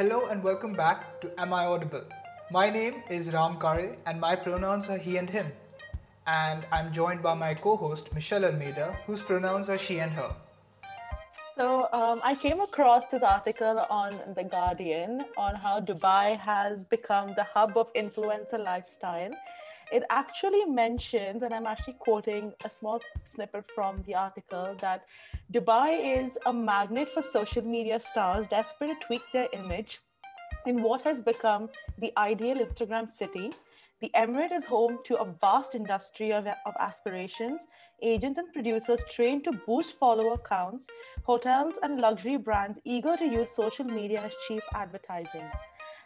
Hello and welcome back to Am I Audible? My name is Ram Kare and my pronouns are he and him. And I'm joined by my co host Michelle Almeida, whose pronouns are she and her. So um, I came across this article on The Guardian on how Dubai has become the hub of influencer lifestyle. It actually mentions, and I'm actually quoting a small snippet from the article, that Dubai is a magnet for social media stars desperate to tweak their image in what has become the ideal Instagram city. The Emirate is home to a vast industry of, of aspirations, agents and producers trained to boost follower counts, hotels and luxury brands eager to use social media as cheap advertising.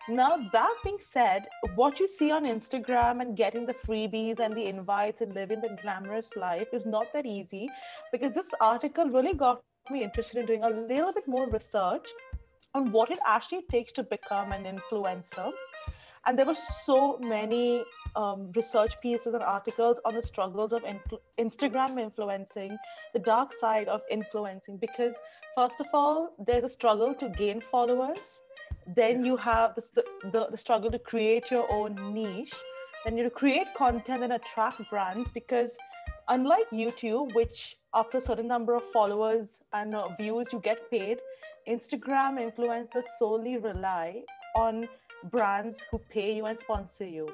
Now, that being said, what you see on Instagram and getting the freebies and the invites and living the glamorous life is not that easy because this article really got me interested in doing a little bit more research on what it actually takes to become an influencer. And there were so many um, research pieces and articles on the struggles of influ- Instagram influencing, the dark side of influencing, because first of all, there's a struggle to gain followers then you have the, the, the struggle to create your own niche. Then you create content and attract brands because unlike youtube which after a certain number of followers and uh, views you get paid instagram influencers solely rely on brands who pay you and sponsor you.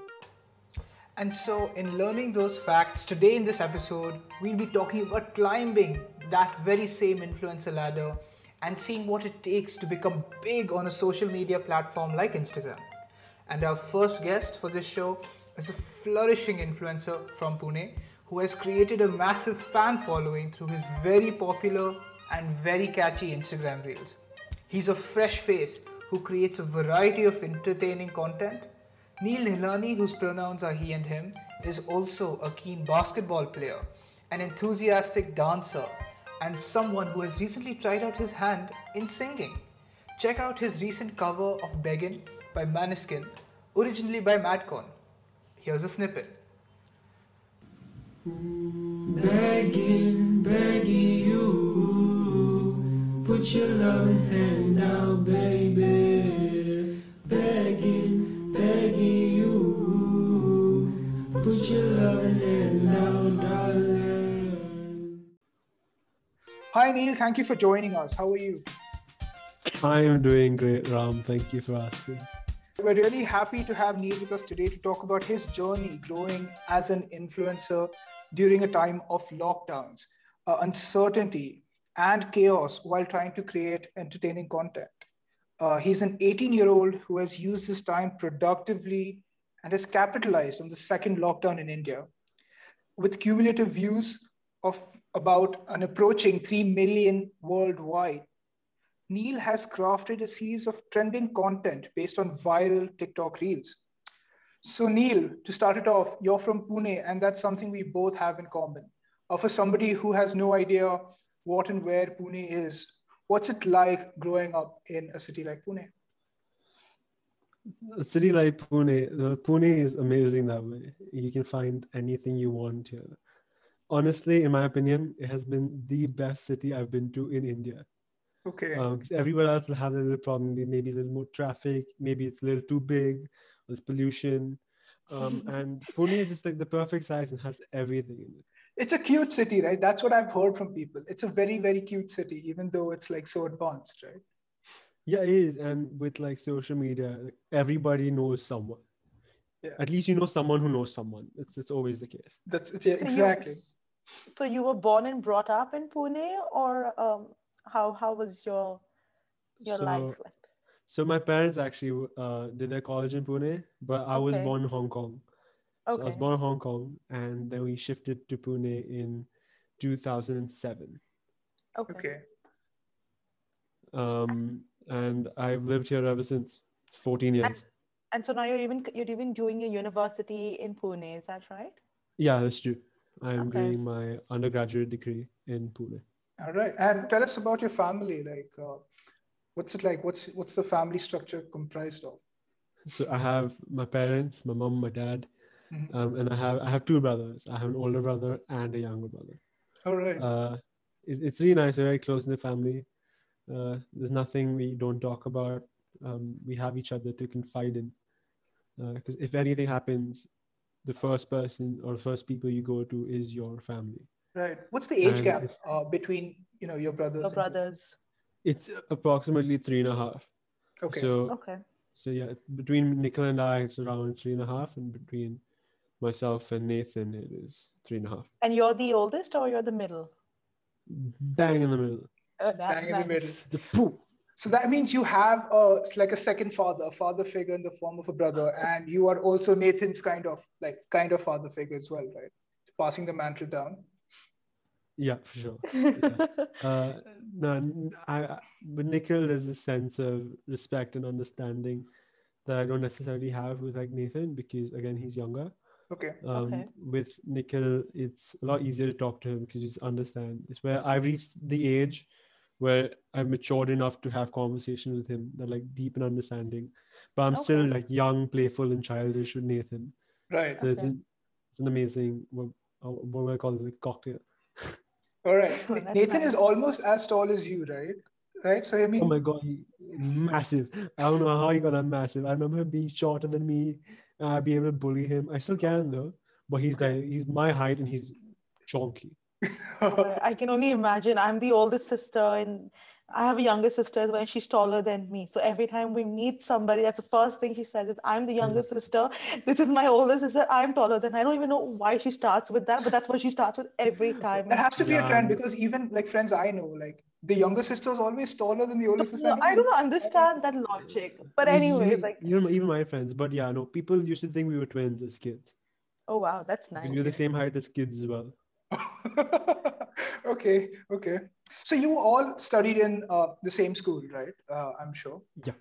And so, in learning those facts, today in this episode, we'll be talking about climbing that very same influencer ladder and seeing what it takes to become big on a social media platform like Instagram. And our first guest for this show is a flourishing influencer from Pune who has created a massive fan following through his very popular and very catchy Instagram reels. He's a fresh face who creates a variety of entertaining content. Neil Nilani, whose pronouns are he and him, is also a keen basketball player, an enthusiastic dancer, and someone who has recently tried out his hand in singing. Check out his recent cover of Beggin' by Maneskin, originally by Madcon. Here's a snippet. Begging, begging you, put your loving hand out, baby. Hi, Neil. Thank you for joining us. How are you? I am doing great, Ram. Thank you for asking. We're really happy to have Neil with us today to talk about his journey growing as an influencer during a time of lockdowns, uh, uncertainty, and chaos while trying to create entertaining content. Uh, he's an 18 year old who has used his time productively and has capitalized on the second lockdown in India. With cumulative views of about an approaching 3 million worldwide, Neil has crafted a series of trending content based on viral TikTok reels. So, Neil, to start it off, you're from Pune, and that's something we both have in common. Uh, for somebody who has no idea what and where Pune is, what's it like growing up in a city like Pune? A city like Pune, uh, Pune is amazing that way. You can find anything you want here. Honestly, in my opinion, it has been the best city I've been to in India. Okay. Because everywhere else will have a little problem, maybe a little more traffic, maybe it's a little too big, there's pollution. Um, and Pune is just like the perfect size and has everything in it. It's a cute city, right? That's what I've heard from people. It's a very, very cute city, even though it's like so advanced, right? Yeah, it is. And with like social media, everybody knows someone. Yeah. At least you know someone who knows someone. It's it's always the case. That's yeah, So you- exactly. So you were born and brought up in pune or um, how how was your your So- life like So my parents actually uh, did their college in Pune, but I was Okay. born in Hong Kong. So I was born in Hong Kong, and then we shifted to Pune in 2007. okay, Okay. Um, and I've lived here ever since. 14 years. and so now you're even you're even doing your university in pune is that right Yeah, that's true. I'm Okay. doing my undergraduate degree in Pune. All right. And tell us about your family. Like, uh, what's it like? What's what's the family structure comprised of? So I have my parents, my mom, my dad, Mhm. um, and I have I have two brothers. I have an older brother and a younger brother. All right. uh, it's, it's really nice. We're very close in the family. Uh, there's nothing we don't talk about. Um, we have each other to confide in. Because if anything happens, the first person or the first people you go to is your family. Right. What's the age And gap if- uh, between you know your brothers? Your and you? brothers. It's approximately three and a half. Okay. So Okay. so yeah, between Nikhil and I, it's around three and a half, and between myself and Nathan, it is three and a half. And you're the oldest or you're the middle? Bang in the middle. Uh, that's Bang in the middle. The poop. So that means you have a it's like a second father, a father figure in the form of a brother, and you are also Nathan's kind of like kind of father figure as well, right? Passing the mantle down. Yeah, for sure. Yeah. uh, no, n- I, I- with Nikhil, there's a sense of respect and understanding that I don't necessarily have with like Nathan because again he's younger. Okay. Um, Okay. With Nikhil, it's a lot easier to talk to him because you just understand. It's where I've reached the age where I've matured enough to have conversation with him that like deep and understanding. But I'm still like young, playful, and childish with Nathan. Right. So it's an it's an amazing what uh, what would I call it a cocktail. All right. Oh, that's Nathan is almost as tall as you, right? Right. So I mean, Oh my god, he, massive. I don't know how he got that massive. I remember him being shorter than me. Uh, be able to bully him. I still can though, but he's Okay. like he's my height and he's chonky. I can only imagine. I'm the oldest sister, and I have a younger sister as well. She's taller than me. So every time we meet somebody, that's the first thing she says is, "I'm the younger mm-hmm. sister. This is my older sister. I'm taller than." I don't even know why she starts with that, but that's what she starts with every time. that has to be a trend because even like friends I know, like the younger sister is always taller than the older sister. No, I don't understand that logic. But anyways, Even- like, even, even my friends, but yeah, no, people used to think we were twins as kids. oh wow, that's nice. We were the same height as kids as well. okay. Okay. So you all studied in uh, the same school, right? Uh, I'm sure. Yeah.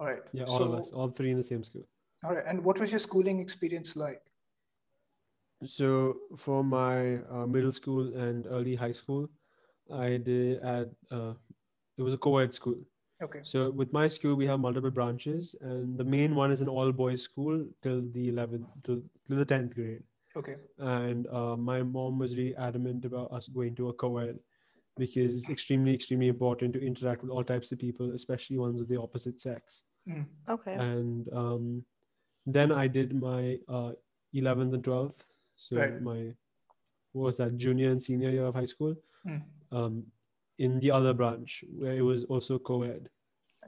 All right. Yeah, all so, of us, all three in the same school. All right. And what was your schooling experience like? So for my uh, middle school and early high school, I did at uh, it was a co-ed school. Okay. So with my school, we have multiple branches, and the main one is an all-boys school till the 11th, till, till the 10th grade. Okay. And uh, my mom was really adamant about us going to a co-ed because it's extremely, extremely important to interact with all types of people, especially ones of the opposite sex. Mm. Okay. And um, then I did my uh, 11th and 12th. So Right. my what was that junior and senior year of high school Mm. um, in the other branch where it was also co-ed.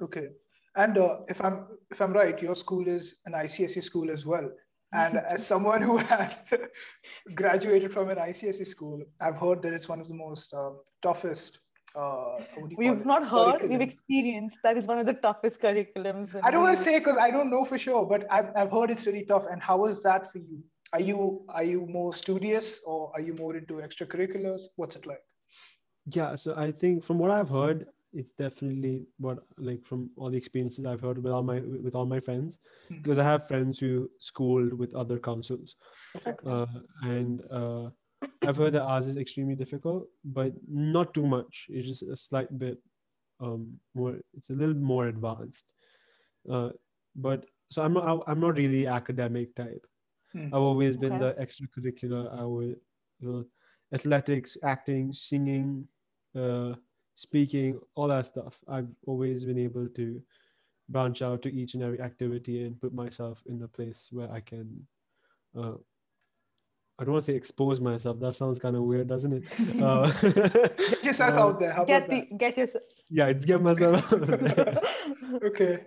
Okay. And uh, if I'm if I'm right, your school is an ICSE school as well. And as someone who has graduated from an ICSE school, I've heard that it's one of the most uh, toughest. Uh, what do you call We've it? not heard, we've experienced. That is one of the toughest curriculums. I don't want to say because I don't know for sure, but I've, I've heard it's really tough. And how was that for you? Are you are you more studious or are you more into extracurriculars? What's it like? Yeah, so I think from what I've heard, it's definitely what like from all the experiences I've heard with all my with all my friends, Mhm. because I have friends who schooled with other councils, Okay. uh, and uh, I've heard that ours is extremely difficult, but not too much. It's just a slight bit um, more. It's a little more advanced, uh, but so I'm not I'm not really academic type. Hmm. I've always been Okay. the extracurricular. I would, you know, athletics, acting, singing, uh, speaking, all that stuff. I've always been able to branch out to each and every activity and put myself in a place where I can. Uh, I don't want to say expose myself. That sounds kind of weird, doesn't it? Uh, Get yourself uh, out there. How Get about the get yourself. Yeah, it's get myself out there. okay.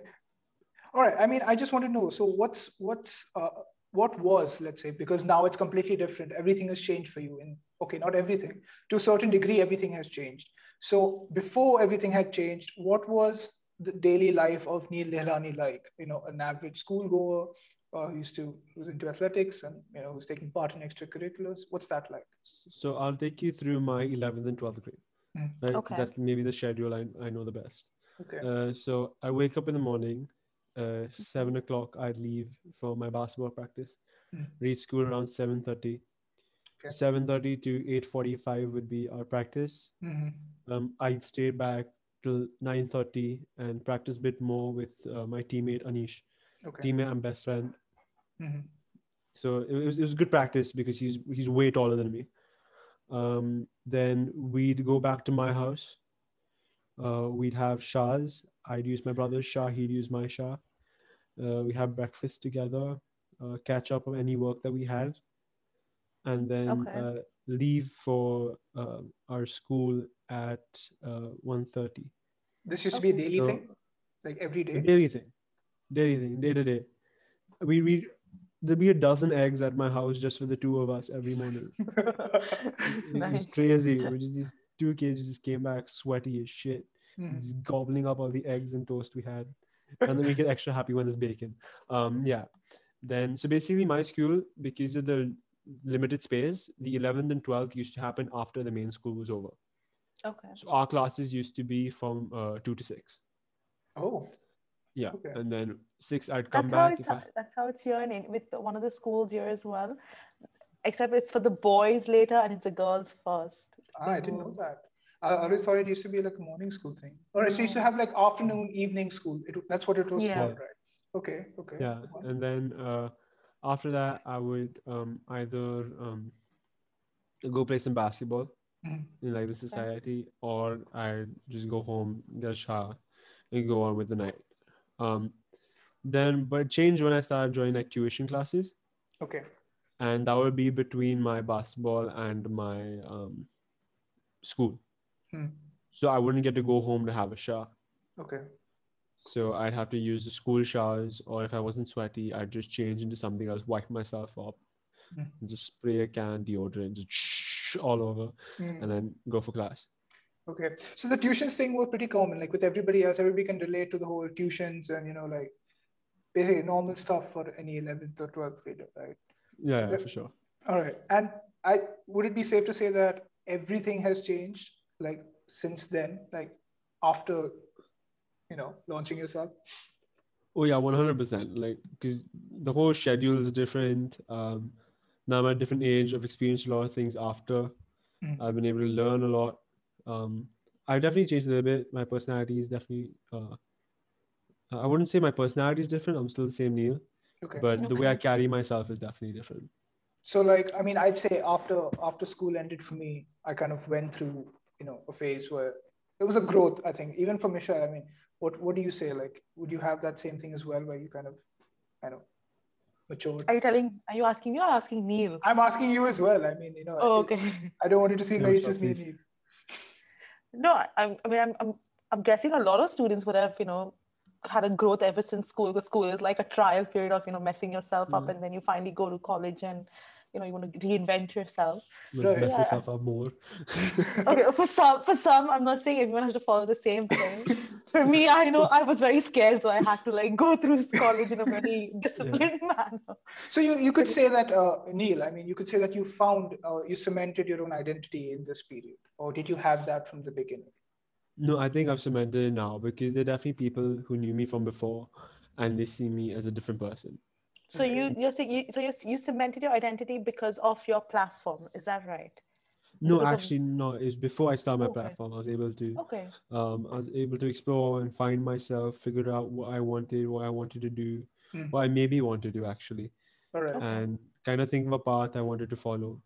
All right. I mean, I just want to know. So, what's what's uh, what was let's say because now it's completely different. Everything has changed for you. And okay, not everything. To a certain degree, everything has changed. So, before everything had changed, what was the daily life of Neil Lehlani like? You know, an average schoolgoer uh, who used to who's into athletics and you know who's taking part in extracurriculars. What's that like? So I'll take you through my 11th and 12th grade. Mm. Right? 'Cause Okay. That's maybe the schedule I, I know the best. Okay. Uh, so I wake up in the morning, uh, seven o'clock. I'd leave for my basketball practice. Mm. Reach school around seven thirty. Okay. Seven thirty to eight forty-five would be our practice. hmm Um, I'd stay back till nine thirty and practice a bit more with uh, my teammate Anish. Okay. Teammate and best friend. hmm So it was, it was good practice because he's he's way taller than me. Um, then we'd go back to my house. Uh, we'd have shahs I'd use my brother's Shah, he'd use my Shah. Uh, we have breakfast together, uh, catch up on any work that we had, and then Okay. uh, leave for uh, our school at uh, 1.30. This used to be a daily So- thing, like every day. Daily thing, daily thing, day to day. We we there'd be a dozen eggs at my house just for the two of us every morning. It Nice. was crazy. We just these two kids just came back sweaty as shit, Mhm. just gobbling up all the eggs and toast we had, and then we get extra happy when there's bacon. Um, yeah. Then so basically, my school because of the limited space, the 11th and 12th used to happen after the main school was over. Okay. So our classes used to be from uh, two to six. Oh, Yeah, Okay. and then six I'd come That's how back. it's I- that's how it's here in, in with the, one of the schools here as well. Except it's for the boys later and it's the girls first. ah, I didn't know that. I I always thought it used to be like a morning school thing, or it used to have like afternoon, evening school. It, that's what it was Yeah. called, right? Okay, okay. yeah and then uh, after that i would um, either um, go play some basketball Mhm. in like the society or i just go home get a shower and go on with the night um, then but it changed when i started joining like tuition classes Okay. and that would be between my basketball and my um, school Hmm. so i wouldn't get to go home to have a shower Okay. So I'd have to use the school showers, or if I wasn't sweaty, I'd just change into something else, wipe myself up, Mm. and just spray a can deodorant, just all over, Hmm. and then go for class. Okay. So the tuitions thing were pretty common. Like with everybody else, everybody can relate to the whole tuitions and you know like basically normal stuff for any 11th or 12th grader, right? Yeah, So yeah, for sure. All right. And I would it be safe to say that everything has changed like since then, like after you know launching yourself? Oh yeah, one hundred percent. Like because the whole schedule is different. Um, now I'm at a different age. I've experienced a lot of things after. Mm. I've been able to learn a lot. Um, I've definitely changed a little bit. My personality is definitely. Uh, I wouldn't say my personality is different. I'm still the same Neil, Okay. but the way I carry myself is definitely different. So like I mean I'd say after after school ended for me, I kind of went through, you know, a phase where it was a growth, I think. Even for Misha, I mean, what what do you say? Like would you have that same thing as well where you kind of kind of matured? Are you telling are you asking me or asking Neil? I'm asking you as well. I mean, you know, Oh, okay. I don't want it to seem No, like it's just me and please. you. No, I, I'm- I mean, I'm, I'm, I'm guessing a lot of students would have, you know, had a growth ever since school. Because school is like a trial period of, you know, messing yourself up, Mm. and then you finally go to college and, you know, you want to reinvent yourself. Let's Right. mess Yeah. yourself up more. Okay, for some, for some, I'm not saying everyone has to follow the same thing. For me, I know I was very scared, so I had to like go through college in a very disciplined manner. So you, you could say that uh, Neil, I mean, you could say that you found uh, you cemented your own identity in this period, or did you have that from the beginning? No, I think I've cemented it now because there are definitely people who knew me from before, and they see me as a different person. So you, you're saying you, so you, you cemented your identity because of your platform. Is that right? No, Because of- actually, no. It's before I started my Okay. platform. I was able to, Okay. um, I was able to explore and find myself, figure out what I wanted, what I wanted to do, Hmm. what I maybe want to do actually, All right. Okay. and kind of think of a path I wanted to follow.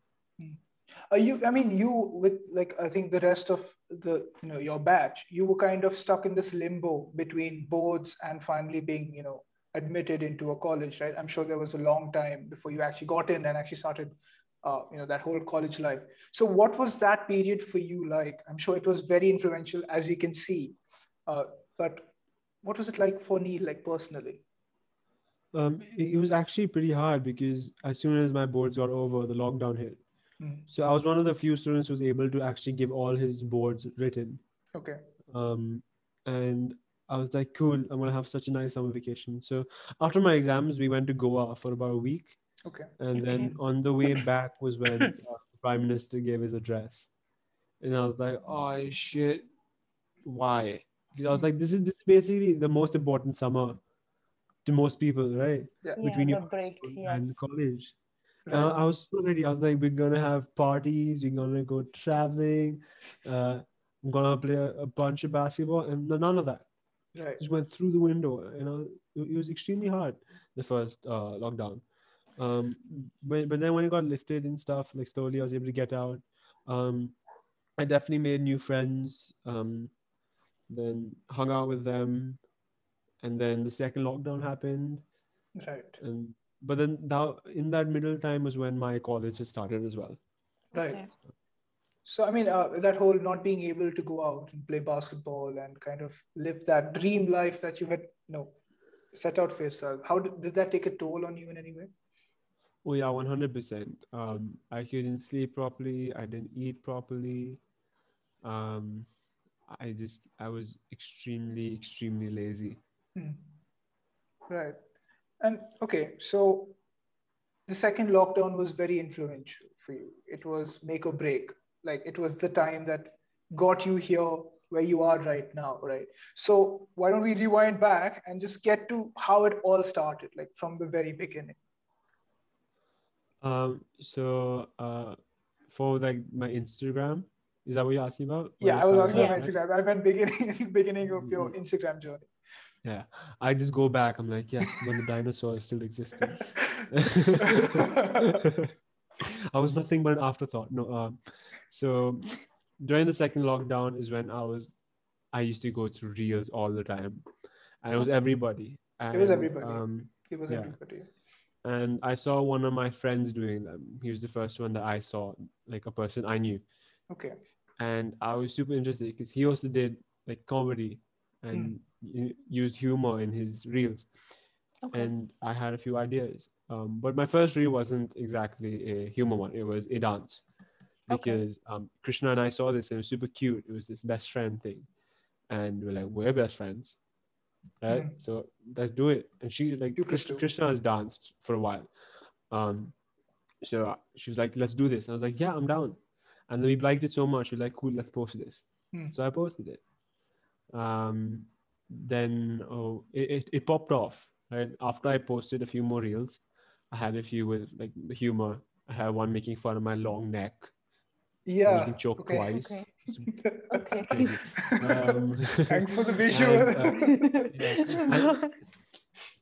Are you, I mean, you with like, I think the rest of the, you know, your batch, you were kind of stuck in this limbo between boards and finally being, you know, admitted into a college, right? I'm sure there was a long time before you actually got in and actually started, uh, you know, that whole college life. So what was that period for you like? I'm sure it was very influential as you can see, uh, but what was it like for Neil, like personally? Um, it, was actually pretty hard because as soon as my boards got over, the lockdown hit. Hmm. So I was one of the few students who was able to actually give all his boards written. Okay. um, and I was like, cool, I'm gonna have such a nice summer vacation. So after my exams, we went to Goa for about a week, Okay. and Okay. then on the way back was when uh, the prime minister gave his address, and I was like, oh shit, why? Because I was like, this is this is basically the most important summer to most people, right? Yeah. Between the your break, yes. and college. Right. Uh, I was so ready. I was like, we're gonna have parties, we're gonna go traveling, uh, I'm gonna play a, a bunch of basketball, and none of that right. just went through the window. You know, it, it was extremely hard the first uh, lockdown. Um, but, but then when it got lifted and stuff, like slowly I was able to get out. Um, I definitely made new friends. Um, then hung out with them, and then the second lockdown happened, Right. and but then now in that middle time was when my college had started as well. Right. Okay. So I mean, uh, that whole not being able to go out and play basketball and kind of live that dream life that you had, you know, set out for yourself. How did, did that take a toll on you in any way? Oh yeah, one hundred percent. Um, I couldn't sleep properly. I didn't eat properly. Um, I just I was extremely extremely lazy. Hmm. Right. And okay, so the second lockdown was very influential for you. It was make or break. Like it was the time that got you here where you are right now, right? So why don't we rewind back and just get to how it all started, like from the very beginning? Um, so uh, for like my Instagram, is that what you're asking about? Yeah, I was asking about? Instagram. I meant beginning beginning of your Instagram journey. Yeah, I just go back. I'm like, yes, when the dinosaurs still existed. I was nothing but an afterthought. No, um, so during the second lockdown is when I was, I used to go through reels all the time, and it was everybody. It was everybody. Um, It was Yeah. everybody. And I saw one of my friends doing them. He was the first one that I saw, like a person I knew, Okay. and I was super interested because he also did like comedy and u- used humor in his reels Okay. and I had a few ideas. Um, but my first reel wasn't exactly a humor one; it was a dance Okay. because um, Krishna and I saw this and it was super cute. It was this best friend thing, and we're like, we're best friends, right? Mhm. So let's do it. And she like Krishna. Krishna has danced for a while, um, so she was like, let's do this. And I was like, yeah, I'm down. And then we liked it so much, we're like, cool, let's post this. Hmm. So I posted it. Um, then oh, it, it, it popped off right after I posted a few more reels. I had a few with like humor. I had one making fun of my long neck. and Yeah. can choke okay. twice. Okay. It's Okay. Um, Thanks for the and, visual. uh, yeah.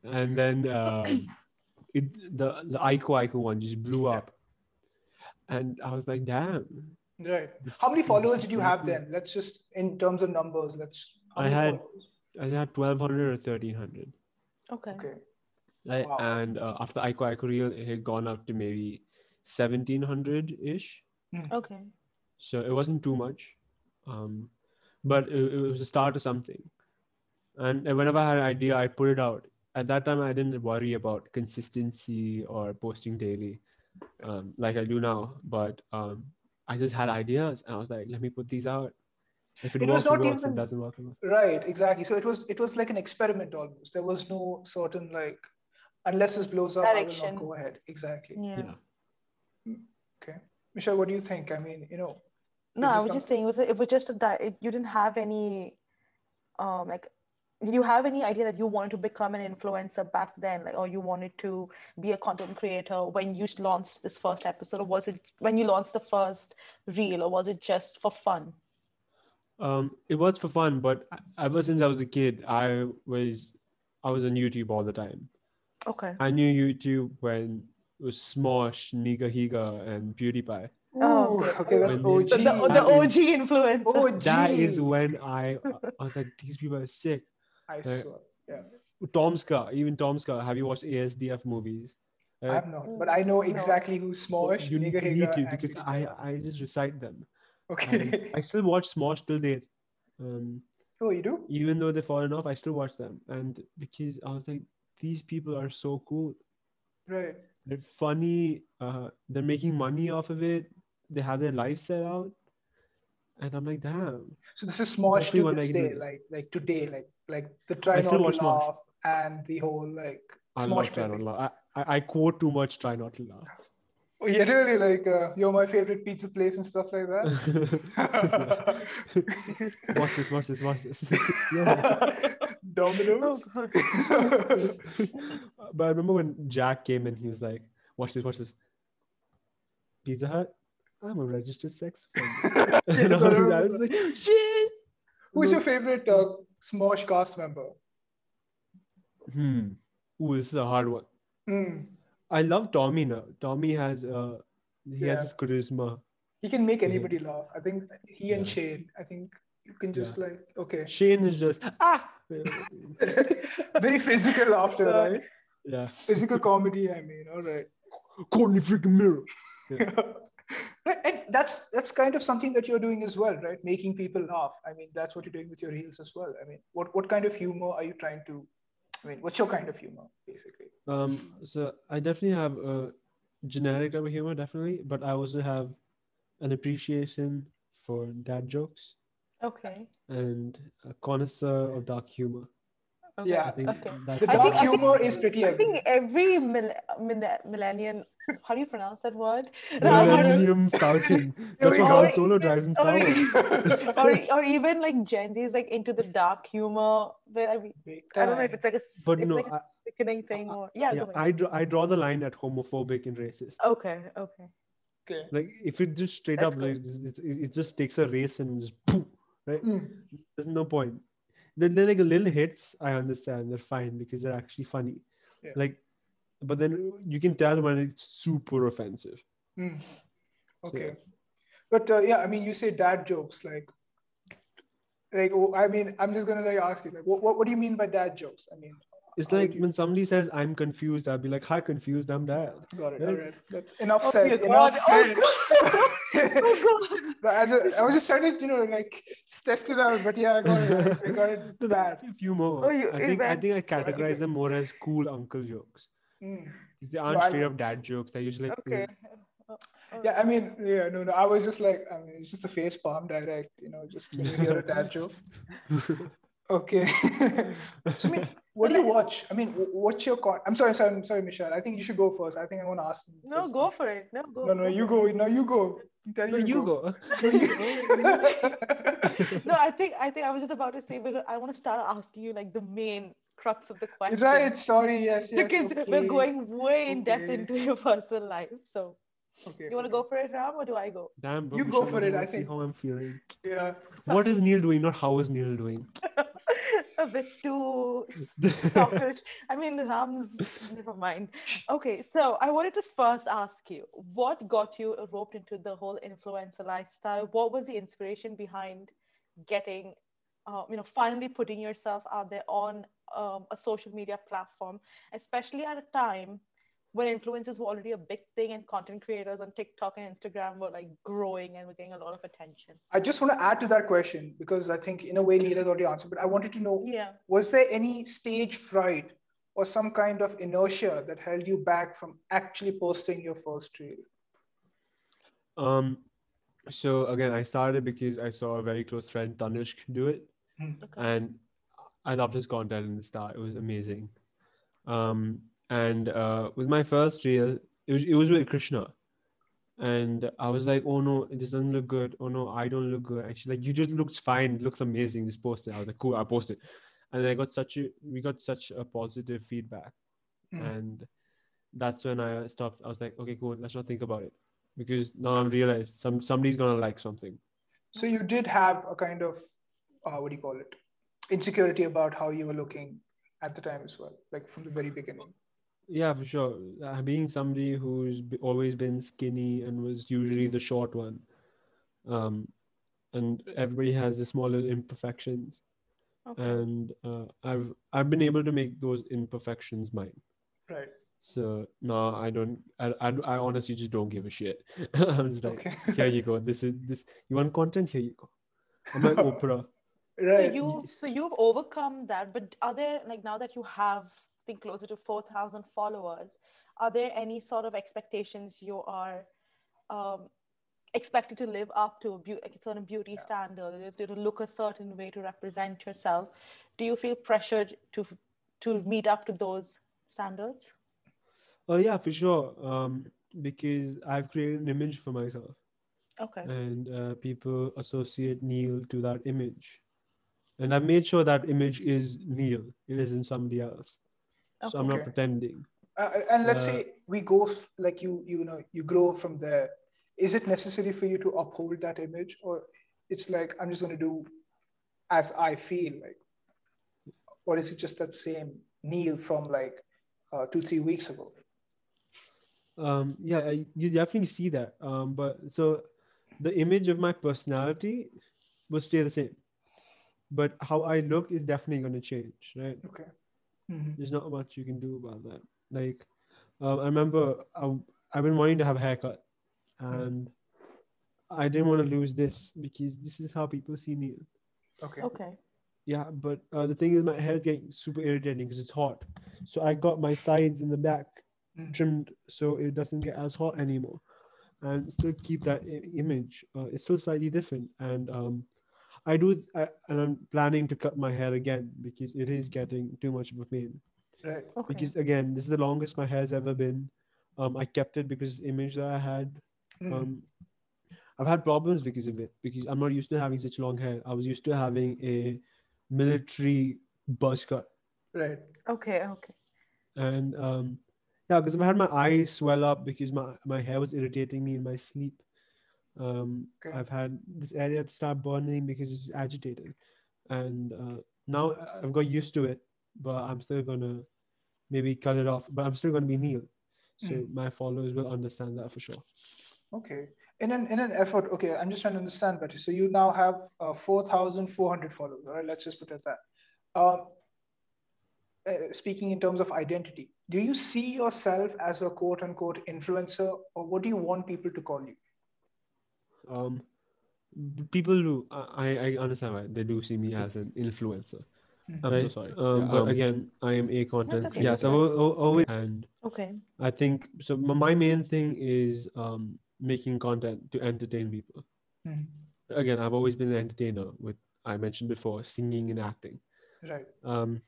And, and then um, it, the the Iko Iko one just blew up, and I was like, damn. Right. How many followers did you have then? Let's just, in terms of numbers, let's. I had- followers? I had twelve hundred or thirteen hundred. okay. Okay. Right? Wow. And uh, after Iko Iko reel, it had gone up to maybe seventeen hundred ish. Okay. So it wasn't too much, um, but it, it was a start of something. And whenever I had an idea, I put it out. At that time, I didn't worry about consistency or posting daily, um, like I do now. But um, I just had ideas, and I was like, "Let me put these out. If it, It was works, it works. If even- it doesn't work, it works." Right. Exactly. So it was, it was like an experiment almost. There was no certain like, unless this blows up, I will not go ahead. Exactly. Yeah. Yeah. Okay. Michelle, what do you think? I mean, you know, No, I was just saying, it was it was just that it, you didn't have any, um, like, did you have any idea that you wanted to become an influencer back then, like, or you wanted to be a content creator when you launched this first episode, or was it when you launched the first reel, or was it just for fun? Um, it was for fun, but ever since I was a kid, I was I was on YouTube all the time. Okay. I knew YouTube when it was Smosh, Nigahiga, and PewDiePie. Oh, okay. okay, that's OG. The, the, the OG is- influencer. OG. That is when I I was like, these people are sick. I swear. Yeah. Tomska, even Tomska. Have you watched ASDF movies? I have not, but I know No. exactly who Smosh, you need, Nigga need to because I. I just recite them. And Okay. I still watch Smosh till date. Um, oh, you do? even though they've fallen off, I still watch them. And because I was like, these people are so cool. Right. They're funny. Uh, they're making money off of it. They have their life set out. And I'm like, damn. So this is Smosh to this do day, this. like like today, like like the try I not to watch Smosh. laugh and the whole like I Smosh try not laugh. I, I, I quote too much, try not to laugh. Oh, yeah, really like uh, you're my favorite pizza place and stuff like that. watch this, watch this, watch this. Domino's. Oh, but I remember when Jack came in, he was like, watch this, watch this. Pizza Hut? I'm a registered sex offender. and I of that. remember I was like, shit. Who's your favorite uh, Smosh cast member? Hmm. Ooh, this is a hard one. Hmm. I love Tommy now. Tommy has uh he Yeah. has his charisma. He can make anybody laugh. I think he and Yeah. Shayne. I think you can just like okay, Shayne is just ah. very physical laughter, right? yeah. Physical comedy. I mean, all right. In freaking mirror. Yeah. right, and that's that's kind of something that you're doing as well, right? Making people laugh. I mean, that's what you're doing with your reels as well. I mean, what what kind of humor are you trying to? I mean, what's your kind of humor, basically? Um, so I definitely have a generic type of humor, definitely, but I also have an appreciation for dad jokes Okay. and a connoisseur of dark humor. Okay. Yeah, I think Okay. that's The I dark think- I think- humor is pretty. I ugly. think every mill- mill- millennium, how do you pronounce that word? No, how do you- Millennium Falcon. That's what Or- Han Solo drives in Star or- Wars. or, or even like Gen Z is like into the dark humor. Where I mean, I don't know if it's like a. But no, like a I- sickening thing or yeah. Yeah. I draw, I draw the line at homophobic and racist. Okay. Okay. okay. Like if it just straight That's up, like it, it, it just takes a race and just boom, right? Mm. There's no point. Then they're like little hits. I understand they're fine because they're actually funny. Yeah. Like, but then you can tell when it's super offensive. Mm. So, Okay. But uh, yeah, I mean, you say dad jokes, like, like oh, I mean, I'm just gonna like ask you, like, what, what, what do you mean by dad jokes? I mean, It's like when somebody says, "I'm confused," I'll be like, "Hi, confused. I'm dad." got it, Right. all right. That's enough Oh, said. Enough said. Oh God. I, just, I was just trying to, you know, like just test it out. But yeah, I got it. I got it No, bad. A few more. Oh, you- I you think I think I categorize them more as cool uncle jokes. Mm. They aren't I- straight up dad jokes. They're usually like, Okay. Yeah, I mean, yeah, no, no. I was just like, I mean, it's just a face palm direct, you know, just when you hear a dad joke. Okay. so, I mean, what do you watch? I mean, wh- what's your con? I'm sorry, sorry, I'm sorry, Michelle. I think you should go first. I think I want to ask. No, first. go for it. No, go. No, no, you go. No, you go. I'm No, you go. No, No, I think I think I was just about to say because I want to start asking you like the main crux of the question. right. Sorry. Yes. Yes. Because okay, we're going way in depth okay. into your personal life. So Okay. you want to go for it, Ram, or do I go? Damn, bro, You go for it, I see think. how I'm feeling. Yeah. What is Neil doing? Not how is Neil doing. a bit too softish. I mean, Ram's never mind. Okay, so I wanted to first ask you, what got you roped into the whole influencer lifestyle? What was the inspiration behind getting, uh, you know, finally putting yourself out there on um, a social media platform, especially at a time when influencers were already a big thing and content creators on TikTok and Instagram were like growing and were getting a lot of attention. I just want to add to that question because I think in a way Neil has already answered, but I wanted to know Yeah. was there any stage fright or some kind of inertia that held you back from actually posting your first reel? Um, so again, I started because I saw a very close friend Tanishk do it, Hmm. and I loved his content in the start. It was amazing. Um, and uh, with my first reel, it was it was with Krishna, and I was like, oh no, it doesn't look good. Oh no, I don't look good. She's like, you just looks fine. It looks amazing. Just post it. I was like, cool. I posted, and I got such a we got such a positive feedback, Hmm. and that's when I stopped. I was like, okay, cool. Let's not think about it because now I'm realized some somebody's gonna like something. So you did have a kind of uh, what do you call it? Insecurity about how you were looking at the time as well, like from the very beginning. Yeah, for sure. Uh, being somebody who's be- always been skinny and was usually the short one, um, and everybody has the small little imperfections, Okay. and uh, I've I've been able to make those imperfections mine. Right. So no, I don't. I, I, I honestly just don't give a shit. I'm just like, Okay. here you go. This is this. You want content? Here you go. I'm like Oprah. Right. So Right. you so you've overcome that, but are there like now that you have I think closer to four thousand followers, are there any sort of expectations you are um, expected to live up to a like a certain beauty standard, you to look a certain way to represent yourself? Do you feel pressured to to meet up to those standards? Oh yeah, for sure. Um, because I've created an image for myself. Okay. and uh, people associate Neil to that image. And I've made sure that image is Neil, it isn't somebody else. So I'm not pretending. Uh, and let's Uh, say we go f- like you you know you grow from there is it necessary for you to uphold that image or it's like i'm just going to do as i feel like or is it just that same neil from like uh, two three weeks ago Um, yeah, I, you definitely see that. Um, but so the image of my personality will stay the same. but how I look is definitely going to change, right? Okay. Mhm. There's not much you can do about that. Like, um, I remember I, I've been wanting to have a haircut, and I didn't want to lose this because this is how people see me. Okay. Okay. Yeah, but uh, the thing is, my hair is getting super irritating because it's hot. So I got my sides in the back Mm. trimmed so it doesn't get as hot anymore, and still keep that I- image. Uh, it's still slightly different, and um, I do, I, and I'm planning to cut my hair again because it is getting too much of a pain. Right. Okay. Because again, this is the longest my hair's ever been. Um, I kept it because image that I had. Mhm. Um, I've had problems because of it because I'm not used to having such long hair. I was used to having a military buzz cut, right. okay. Okay. and um, yeah, because I've had my eyes swell up because my my hair was irritating me in my sleep. Um, Okay. I've had this area to start burning because it's agitating, and uh, now I've got used to it. But I'm still gonna maybe cut it off. But I'm still gonna be Neil, so Mm. my followers will understand that for sure. Okay. In an in an effort, okay, I'm just trying to understand better. So you now have uh, four thousand four hundred followers. All right, let's just put it at that. Um, uh, speaking in terms of identity, do you see yourself as a quote unquote influencer, or what do you want people to call you? Um people do I, I understand why they do see me as an influencer Mhm. I'm so sorry. um, Yeah, but um, again i am a content okay, yes that's I've al- al- always and Okay. i think so my my main thing is um making content to entertain people Mhm. again i've always been an entertainer with i mentioned before singing and acting Right. um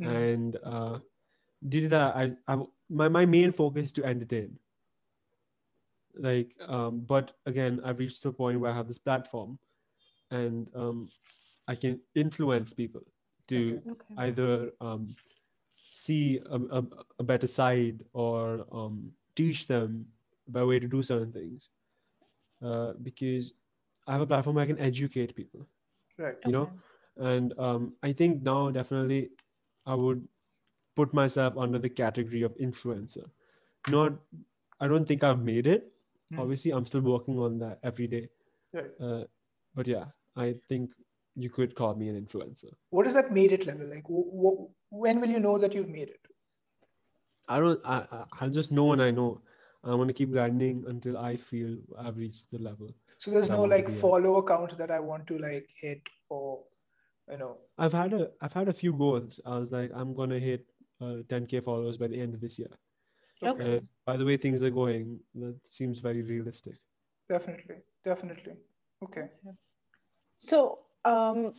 Mhm. and uh due to that i i my, my main focus is to entertain like um but again i've reached to a point where i have this platform and um i can influence people to Okay. either um see a, a, a better side or um teach them by way to do certain things uh because i have a platform where i can educate people Right. you know and um, i think now definitely i would put myself under the category of influencer not i don't think i've made it Mm. obviously i'm still working on that every day Right. uh, but yeah i think you could call me an influencer What is that made it level? Like, w- w- when will you know that you've made it? i don't i I- i'll just know when i know i'm going to keep grinding until i feel i've reached the level So there's no like follow account that I want to like hit or, you know. i've had a i've had a few goals i was like i'm going to hit uh, 10k followers by the end of this year Okay. and by the way things are going that seems very realistic Definitely, definitely. Okay. So, um,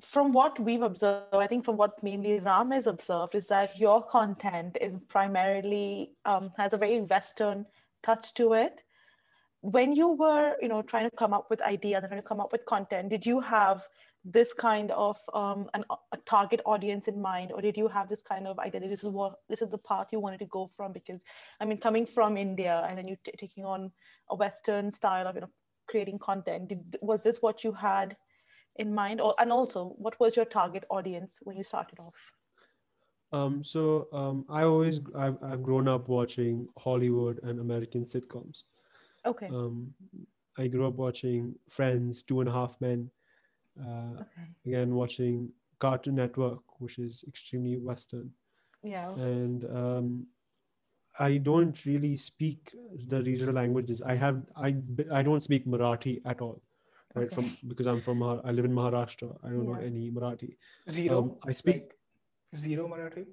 from what we've observed, I think from what mainly Ram has observed is that your content is primarily um, has a very Western touch to it. When you were, you know, trying to come up with ideas and trying to come up with content, did you have this kind of um, an, a target audience in mind, or did you have this kind of idea that this is what this is the path you wanted to go from? Because I mean, coming from India and then you t- taking on a Western style of you know creating content, did, was this what you had in mind, or and also what was your target audience when you started off? Um, so um, I always I've, I've grown up watching Hollywood and American sitcoms. Okay. Um, I grew up watching Friends, Two and a Half Men. Uh, okay. again, watching Cartoon Network, which is extremely Western, Yeah. and um, I don't really speak the regional languages. I have I I don't speak Marathi at all, right? Okay. From because I'm from Mahar- I live in Maharashtra. I don't know any Marathi. Zero. Um, I speak like, zero Marathi.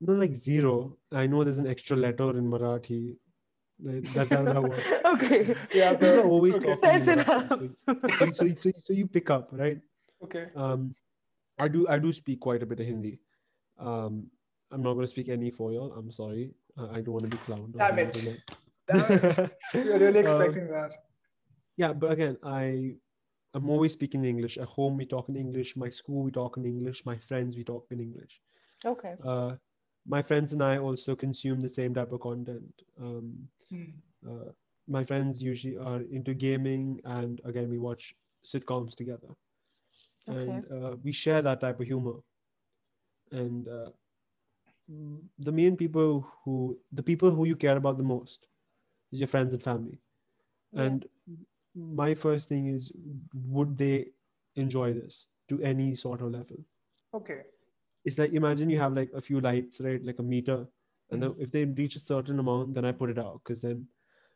not like zero. I know there's an extra letter in Marathi. Like, That, that, that works. okay. Yeah, People are always okay. talking in Fair So, so, so, so you pick up, right? Okay. Um, I do I do speak quite a bit of Hindi. Um, I'm not going to speak any for y'all. I'm sorry. Uh, I don't want to be clowned. on Damn it. internet. Damn it. You're really Um, expecting that. yeah, but again, I I'm always speaking English. At home, we talk in English. My school, we talk in English. My friends, we talk in English. Okay. Uh, my friends and I also consume the same type of content. Um, Hmm. uh, my friends usually are into gaming, and again, we watch sitcoms together, Okay. and uh, we share that type of humor. And uh, the main people who, the people who you care about the most, is your friends and family. Yeah. And my first thing is, would they enjoy this to any sort of level. Okay. It's like imagine you have like a few lights, right? Like a meter. And then if they reach a certain amount, then I put it out. Because then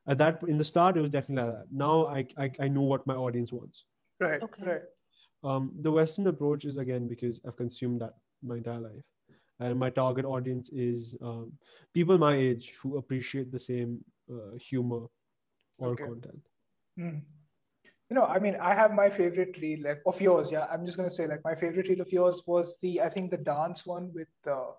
at that in the start it was definitely like that. Now I, I I know what my audience wants. Right. Okay. Right. Um, the Western approach is again because I've consumed that my entire life, and my target audience is um, people my age who appreciate the same uh, humor or Okay. content. Hmm. You know, I mean, I have my favorite reel like of yours. Yeah, I'm just gonna say like my favorite reel of yours was the I think the dance one with uh,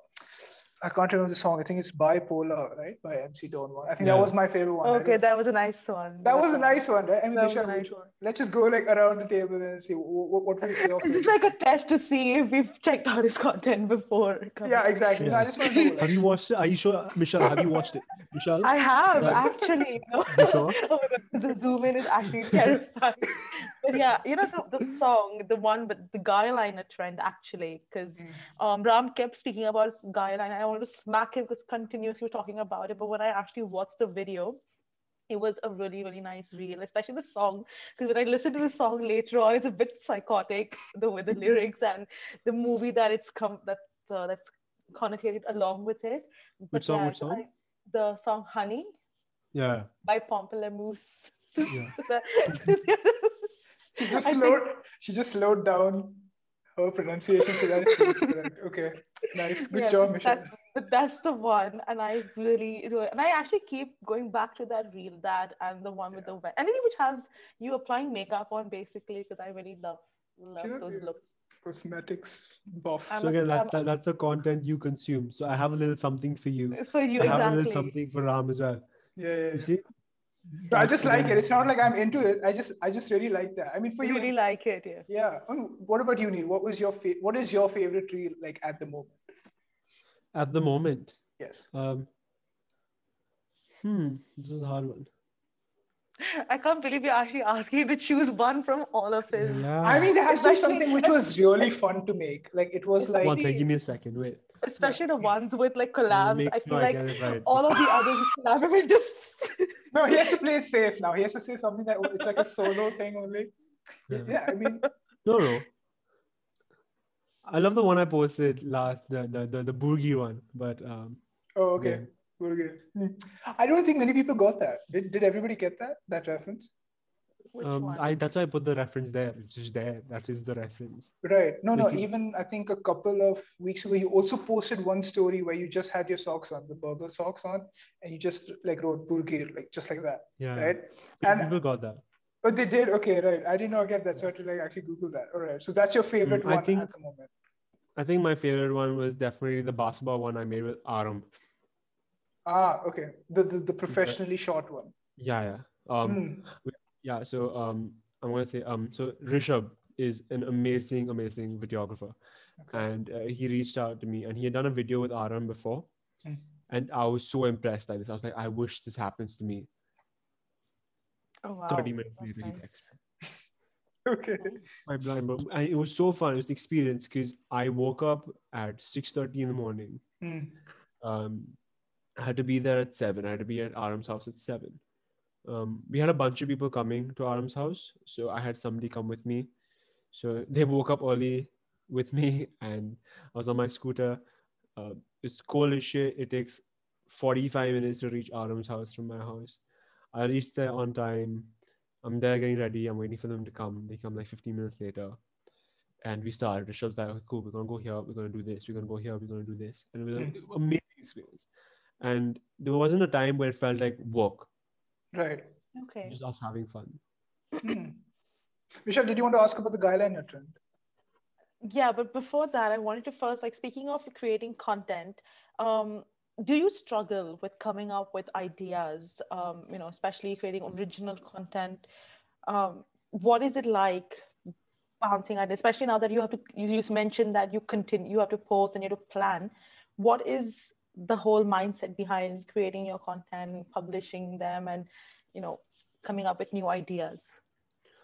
I can't remember the song. I think it's Bipolar, right? By MC Don one. I think that was my favorite one. Okay, don't- that was a nice one. that was a nice one, right? I mean, That Michelle, nice which- one. let's just go like around the table and see what, what would be your It's just like a test to see if we've checked out his content before. coming. Yeah, exactly. No, I just want to know. Have you watched it? Are you sure, Michelle? Have you watched it, Michelle? I have Yeah. actually. You know? You sure? oh my God, the zoom in is actually terrifying. but yeah, you know the, the song, the one with the guy liner trend actually, because Mm. um, Ram kept speaking about his guy line. I wanted to smack him because continuously we're talking about it. But when I actually watched the video, it was a really really nice reel, especially the song. Because when I listened to the song later on, it's a bit psychotic the with the lyrics and the movie that it's come that uh, that's connotated along with it. But Which song, yeah, which song? I- the song "Honey" Yeah. by Pamplemousse. Yeah. she just I think- slowed. She just slowed down her pronunciation so that it feels correct. Okay, nice. Good Yeah, job, but Michelle. That's, but that's the one, and I really do it. And I actually keep going back to that reel, that and the one with the wet, anything which has you applying makeup on, basically, because I really love love Sure, those yeah. looks. Cosmetics buff. I'm So a- again, that's, that, that's the content you consume. So I have a little something for you. It's for you I have a little exactly. something for Ram as well. Yeah, yeah. You yeah. see? No, I just like it. It's not like I'm into it. I just, I just really like that. I mean, for you, really like it. Yeah. yeah. I mean, what about you, Neil? What was your fa- What is your favorite tree like at the moment? At the moment, Yes. um, hmm, this is a hard one. I can't believe you're actually asking him to choose one from all of his. Yeah. I mean, there has to be something which was really fun to make. Like it was like. One second, give me a second. Wait. Especially the ones with like collabs. make I feel I like get right. all of the others collaborate just. No, he has to play it safe now. He has to say something that it's like a solo thing only. Yeah. Yeah, I mean, No, no. I love the one I posted last, the the the, the Burgir one, but um, oh, okay. Yeah. Okay. Hmm. I don't think many people got that. Did, did everybody get that that reference? Which um, one? I that's why I put the reference there. It's just there. That is the reference. Right. No, no. Thank you. Even I think a couple of weeks ago, you also posted one story where you just had your socks on, the burger socks on, and you just like wrote Burgir, like just like that, Yeah. right? People And people got that. oh, they did. Okay, right. I did not get that, so I had to like actually Google that. All right. So that's your favorite Mm, I one think- at the moment. I think my favorite one was definitely the basketball one I made with Aram. Ah, okay. The the, the professionally shot one. Yeah, yeah. Um, Hmm. Yeah. So um, I'm gonna say um, so Rishabh is an amazing, amazing videographer, Okay. and uh, he reached out to me, and he had done a video with Aram before, Hmm. and I was so impressed by this. I was like, I wish this happens to me. oh wow. 30 minutes later, he texted me. Okay. my blind. And it was so fun. It was the experience because I woke up at 6:30 in the morning. Hmm. Um, I had to be there at seven. I had to be at Aram's house at seven. Um, we had a bunch of people coming to Aram's house, so I had somebody come with me. So they woke up early with me, and I was on my scooter. Uh, it's cold as shit. It takes 45 minutes to reach Aram's house from my house. I reached there on time. I'm there getting ready. I'm waiting for them to come. They come like 15 minutes later. And we started. Rishabh's like, okay, cool, we're gonna go here, we're gonna do this, we're gonna go here, we're gonna do this. And it was an amazing experience. And there wasn't a time where it felt like work, Right. Okay. just us having fun. Hmm. Michelle, did you want to ask about the guyliner trend? Yeah, but before that, I wanted to first, like, speaking of creating content, um, do you struggle with coming up with ideas, um, you know, especially creating original content? Um, what is it like bouncing ideas, especially now that you have to, you just mentioned that you continue, you have to post and you have to plan. What is the whole mindset behind creating your content, publishing them, and, you know, coming up with new ideas?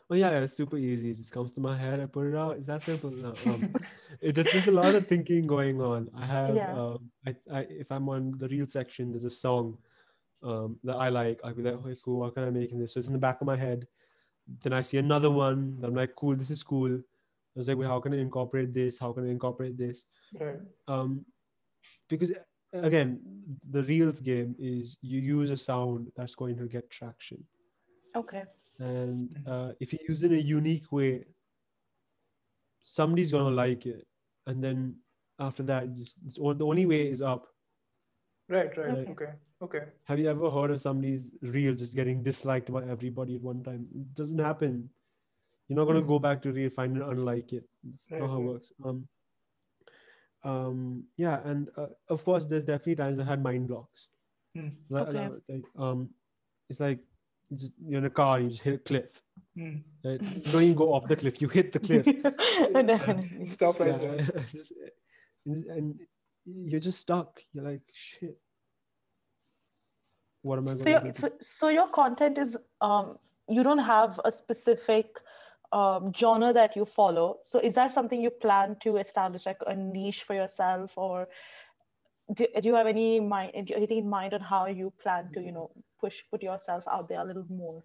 Oh yeah, yeah, it's super easy. It just comes to my head. I put it out. It's that simple. No, um, it, there's, there's a lot of thinking going on. I have, Yeah. um, I, I, if I'm on the reel section, there's a song um, that I like. I'll be like, okay, cool. What can I make in this? So it's in the back of my head. Then I see another one. I'm like, cool. This is cool. I was like, well, how can I incorporate this? How can I incorporate this? Right. Um, because again, the reels game is you use a sound that's going to get traction, Okay. and uh, if you use it in a unique way, somebody's gonna like it, and then after that, just, it's, o- the only way is up. Right. Right. Okay. Okay. Okay. Have you ever heard of somebody's reel just getting disliked by everybody at one time? It doesn't happen. You're not gonna Hmm. go back to reel, find it, unlike it. It's Right, not how it works. Um, um, yeah, and uh, of course, there's definitely times I had mind blocks. Hmm. Like, Okay. like, um, it's like you just, you're in a car, you just hit a cliff. Hmm. Right? You don't even go off the cliff; you hit the cliff. Definitely. Stop right Yeah, there. and you're just stuck. You're like, shit. What am I So, going to your, do? so, so your content is um you don't have a specific um, genre that you follow. So is that something you plan to establish like a niche for yourself, or do, do you have any mind anything in mind on how you plan to you know push put yourself out there a little more?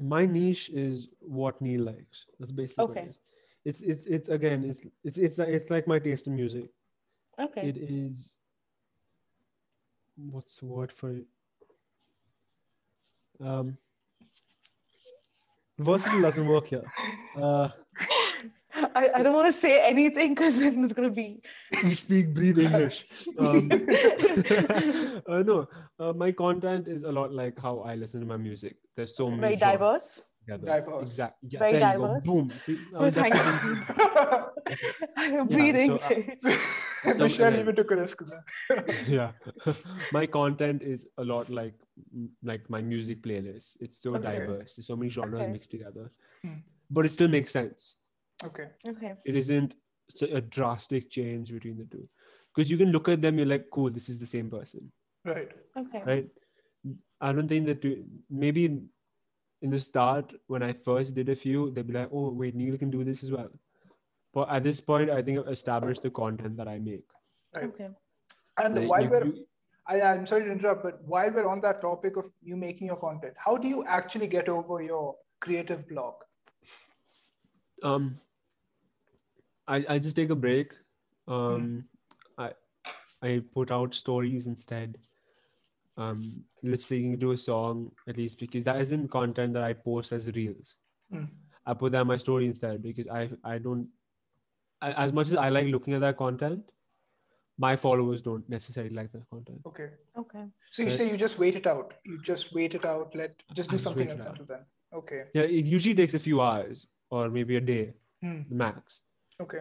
my niche is what Neil likes. That's basically Okay. it. It's it's it's again it's it's it's like it's like my taste in music. Okay. It is what's the word for it? Um versatile doesn't work here. Uh I, I don't want to say anything because then it's gonna be we speak breathe English. Um, uh, no, uh, my content is a lot like how I listen to my music. There's so many very diverse. together. Diverse. Exact- yeah, Very there go. diverse. Boom. See, I was thank definitely- you. I'm Yeah, breathing. so, uh, Michelle again- even took a risk yeah my content is a lot like like my music playlist it's so Okay. diverse there's so many genres Okay. mixed together Hmm. but it still makes sense Okay. okay. It isn't a drastic change between the two because you can look at them you're like cool this is the same person Right. Okay. right i don't think that you, maybe in, in the start when i first did a few they'd be like oh wait neil can do this as well but at this point i think i've established the content that i make Right. Okay. And Like, while you- we're, you- I, I'm sorry to interrupt, but while we're on that topic of you making your content, how do you actually get over your creative block? um i i just take a break um i i put out stories instead um lip syncing to a song at least because that isn't content that i post as reels Hmm. i put that in my story instead because i i don't I, as much as i like looking at that content my followers don't necessarily like that content Okay. Okay. So you say you just wait it out. You just wait it out. Let just do just something wait it else out. until then. Okay. yeah it usually takes a few hours or maybe a day Hmm. max Okay.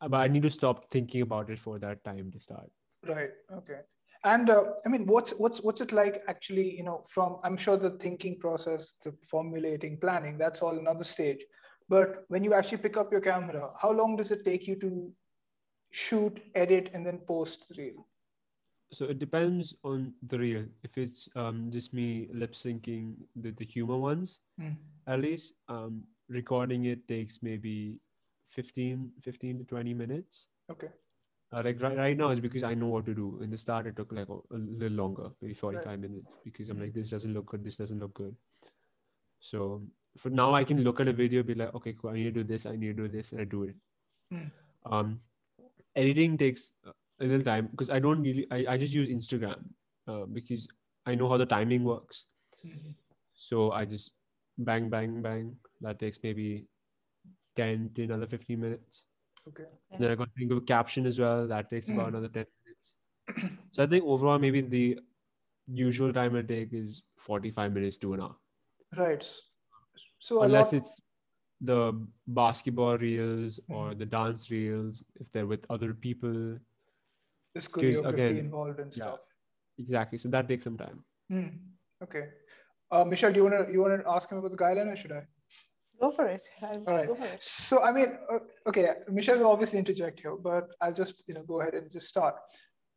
but i need to stop thinking about it for that time to start Right. Okay. And uh, I mean, what's what's what's it like actually? You know, from I'm sure the thinking process, the formulating, planning, that's all another stage. But when you actually pick up your camera, how long does it take you to shoot, edit, and then post the reel? so it depends on the reel if it's um just me lip syncing the, the humor ones Hmm. at least um recording it takes maybe 15 15 to 20 minutes Okay. uh, like right, right now is because i know what to do in the start it took like a, a little longer maybe 45 minutes because i'm like this doesn't look good this doesn't look good so for now i can look at a video be like okay cool i need to do this i need to do this and i do it Hmm. um editing takes a little time because i don't really i, I just use instagram uh, because i know how the timing works Mhm. so i just bang bang bang that takes maybe 10 to another 15 minutes Okay. And then i got to think of a caption as well that takes about Mm. another 10 minutes so i think overall maybe the usual time i take is 45 minutes to an hour Right. S- So unless lot, it's the basketball reels or Mhm. the dance reels if they're with other people there's 'cause choreography again, involved and yeah. stuff. exactly so that takes some time Hmm. Okay. Uh, Michelle, do you want to you want to ask him about the guyliner, or should I? Go for it. I- All right. Go for it. So I mean, uh, okay, Michelle will obviously interject here, but I'll just you know go ahead and just start.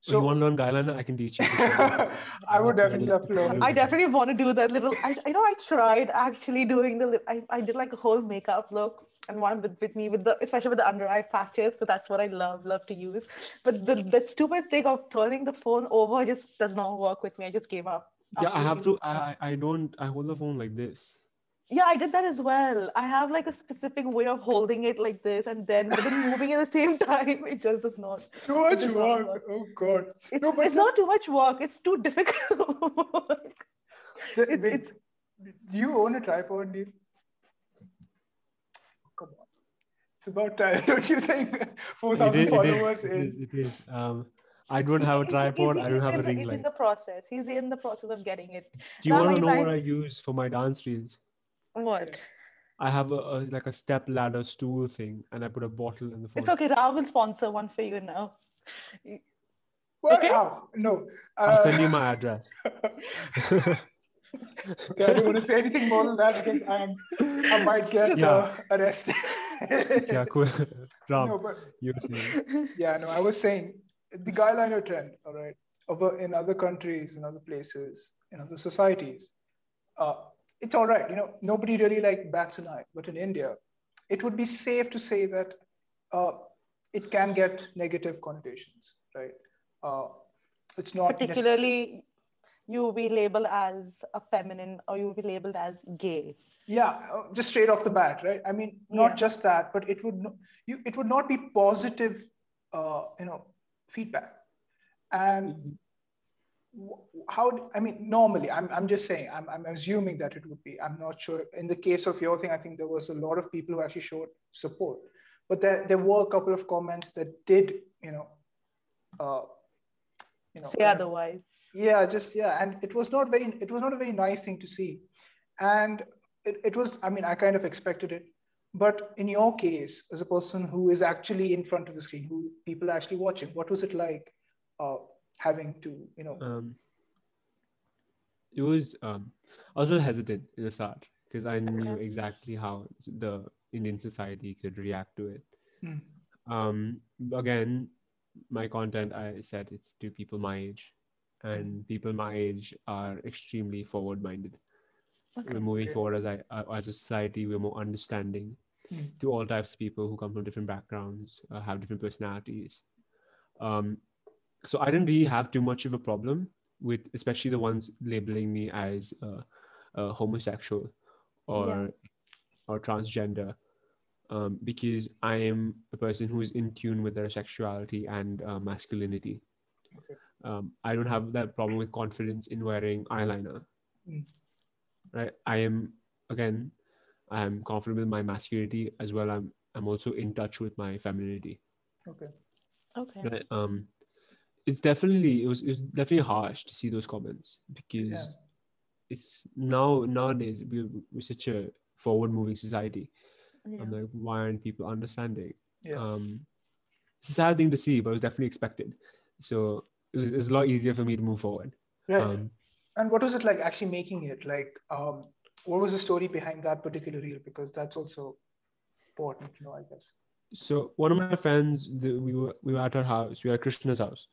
So So you want to learn guyliner i can teach you I would definitely love to learn. I definitely want to do that little. I, I know I tried actually doing the. I, I did like a whole makeup look and one with, with me with the especially with the under eye patches, but that's what I love love to use. But the the stupid thing of turning the phone over just does not work with me. I just gave up. yeah i have to I, I I don't i hold the phone like this Yeah, I did that as well. I have like a specific way of holding it like this and then but then moving at the same time. It just does not. Too much work. work. Oh God. It's, No, but it's the- not too much work. It's too difficult. The- it's, wait, it's Do you own a tripod, Neil? Come on. It's about time, don't you think? 4,000 It is- it is- followers it in. is, it is. Um, I don't have a tripod. he's- I don't have a in the- ring He's in the process. He's in the process of getting it. Do you Now want to my know what I use for my dance reels? What? I have a, a like a step ladder stool thing, and I put a bottle in the front. It's okay. Ra will sponsor one for you now. What? Okay. How? No. I'll Uh, send you my address. okay, I don't want to say anything more than that because I'm, I might get Yeah. uh, arrested. yeah, cool. Ram, No, but you yeah, no, I was saying the guyliner trend, all right, over in other countries, in other places, in other societies, uh, it's all right. You know, nobody really like bats an eye. But in India, it would be safe to say that uh, it can get negative connotations, right? Uh, it's not necess- Particularly, you will be labeled as a feminine or you will be labeled as gay. yeah uh, just straight off the bat right i mean not Yeah. just that but it would no, you it would not be positive uh, you know feedback and wh- how i mean normally i'm, I'm just saying I'm, I'm assuming that it would be i'm not sure. In the case of your thing i think there was a lot of people who actually showed support. But there, there were a couple of comments that did you know uh, you know Say otherwise. yeah just yeah and it was not very it was not a very nice thing to see. And it, it was i mean i kind of expected it. But in your case as a person who is actually in front of the screen who people are actually watching what was it like uh, having to you know Um, it was. Um, I was a little hesitant in the start because I knew Okay. exactly how the Indian society could react to it. Hmm. Um, again, my content, I said it's to people my age, and people my age are extremely forward-minded. We're moving Okay. forward as I, uh, as a society. We're more understanding Hmm. to all types of people who come from different backgrounds, uh, have different personalities. Um, so I didn't really have too much of a problem with, especially the ones labeling me as uh, uh, homosexual or Yeah. or transgender, um, because I am a person who is in tune with their sexuality and uh, masculinity. Okay. Um, I don't have that problem with confidence in wearing eyeliner. Mm. Right. I am again. I'm confident with my masculinity as well. I'm I'm also in touch with my femininity. okay Okay. Right. Um, it's definitely it was it was definitely harsh to see those comments because Yeah. it's now nowadays we're, we're such a forward moving society. Yeah. I'm like, why aren't people understanding? yes Um, it's a sad thing to see, but it was definitely expected. So it was, it was a lot easier for me to move forward. right Um, and what was it like actually making it like um what was the story behind that particular reel because that's also important to know i guess so one of my friends, the, we were we were at her house. We were at Krishna's house,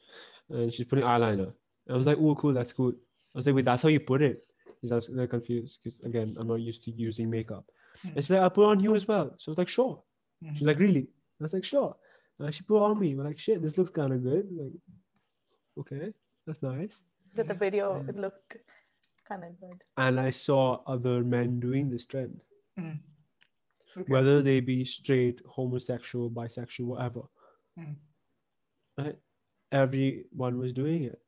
and she's putting eyeliner. I was like, "Oh, cool, that's cool." I was like, "Wait, that's how you put it?" She's like, they're confused because again, I'm not used to using makeup. Hmm. And she's like, "I'll put it on you as well." So I was like, "Sure." Mhm. She's like, "Really?" I was like, "Sure." And she put it on me. We're like, "Shit, this looks kind of good." Like, okay, that's nice. Did the video it looked kind of good. And I saw other men doing this trend, Mhm. Okay. whether they be straight, homosexual, bisexual, whatever. Mhm. right? Everyone was doing it.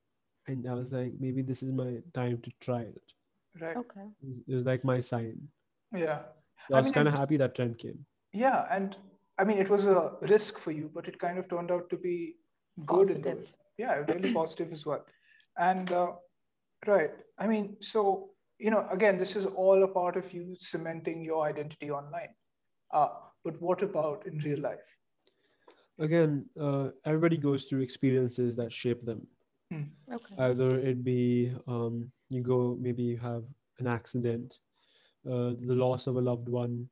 And I was like, maybe this is my time to try it. right Okay. It was, it was like my sign. yeah So I I was mean, kind of happy that trend came. Yeah, and I mean, it was a risk for you, but it kind of turned out to be good in the way. Positive. Yeah, really positive as well. And uh, right, I mean, so you know, again, this is all a part of you cementing your identity online. Uh, but what about in real life? Again, uh, everybody goes through experiences that shape them. Okay. Either it be um, you go, maybe you have an accident, uh, the loss of a loved one,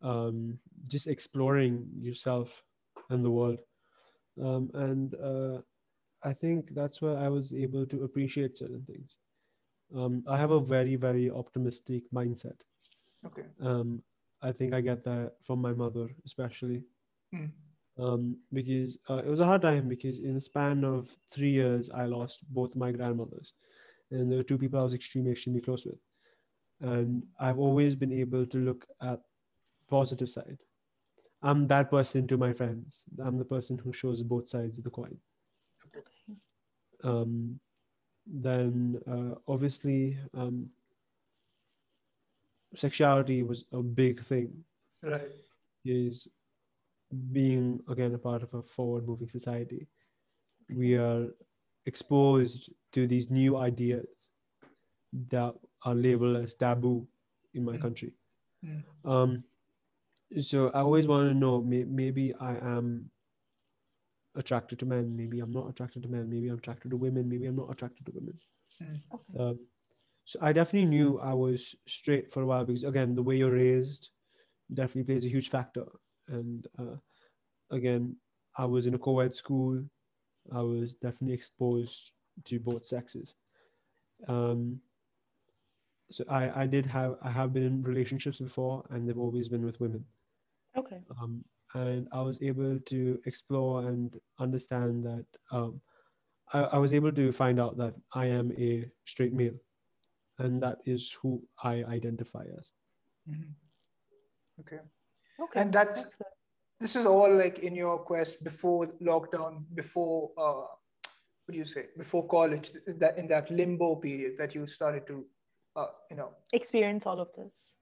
um, just exploring yourself and the world. Um, and uh, I think that's where I was able to appreciate certain things. Um, I have a very, very optimistic mindset. Okay. Um, I think I get that from my mother, especially Hmm. um, because uh, it was a hard time because in the span of three years, I lost both my grandmothers, and there were two people I was extremely, extremely close with. and I've always been able to look at positive side. I'm that person to my friends. I'm the person who shows both sides of the coin. Um, then uh, obviously um, sexuality was a big thing. Right. Is being again a part of a forward-moving society. We are exposed to these new ideas that are labeled as taboo in my Mm. country. Mm. Um, so I always want to know may, maybe I am attracted to men, maybe I'm not attracted to men, maybe I'm attracted to women, maybe I'm not attracted to women. Okay. Um, so I definitely knew I was straight for a while because again, the way you're raised definitely plays a huge factor. And uh, again, I was in a co-ed school. I was definitely exposed to both sexes. Um, so I, I did have I have been in relationships before, and they've always been with women. Okay. Um, and I was able to explore and understand that um, I, I was able to find out that I am a straight male, and that is who I identify as. Mhm. Okay. Okay. And that's good. this is all like in your quest before lockdown, before uh, what do you say? Before college, that in that limbo period that you started to, uh, you know, experience all of this.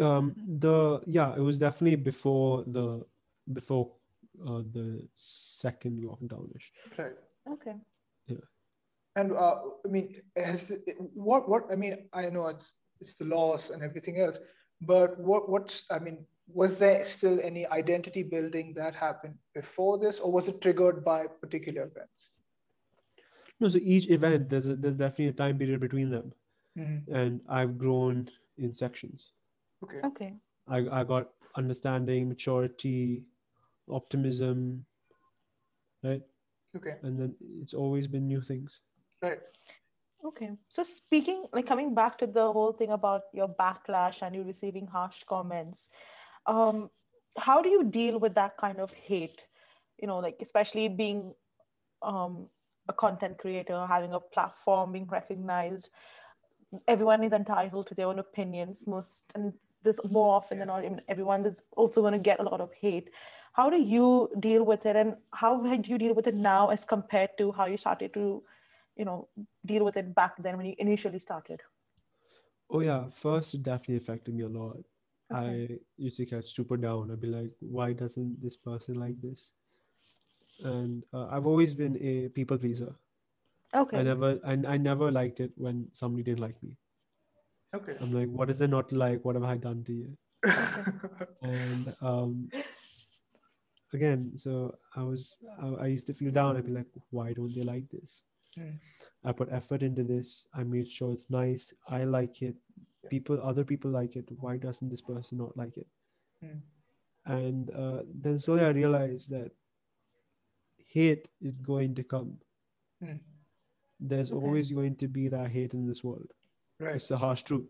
Um, the yeah, it was definitely before the before uh, the second lockdownish. right. Okay. And uh, I mean, has what what I mean? I know it's it's the loss and everything else, but what what's I mean? Was there still any identity building that happened before this, or was it triggered by particular events? No, so each event there's a, there's definitely a time period between them, Mhm. and I've grown in sections. Okay. Okay. I, I got understanding, maturity, optimism, right? Okay. And then it's always been new things. Right. Okay. So speaking, like coming back to the whole thing about your backlash and you receiving harsh comments, um, how do you deal with that kind of hate? You know, like especially being um, a content creator, having a platform, being recognized. Everyone is entitled to their own opinions. Most and this more often than not, everyone is also going to get a lot of hate. How do you deal with it, and how do you deal with it now as compared to how you started to, you know, deal with it back then when you initially started? Oh yeah, first it definitely affected me a lot. Okay. I used to get super down. I'd be like, why doesn't this person like this? And uh, I've always been a people pleaser. Okay. I never, I, I never liked it when somebody didn't like me. Okay. I'm like, what is there not like? What have I done to you? and um, again, so I was, I, I used to feel down. I'd be like, why don't they like this? Hmm. I put effort into this. I made sure it's nice. I like it. People, other people like it. Why doesn't this person not like it? Hmm. And uh, then slowly I realized that hate is going to come. Hmm. There's Okay. always going to be that hate in this world. Right. It's the harsh truth.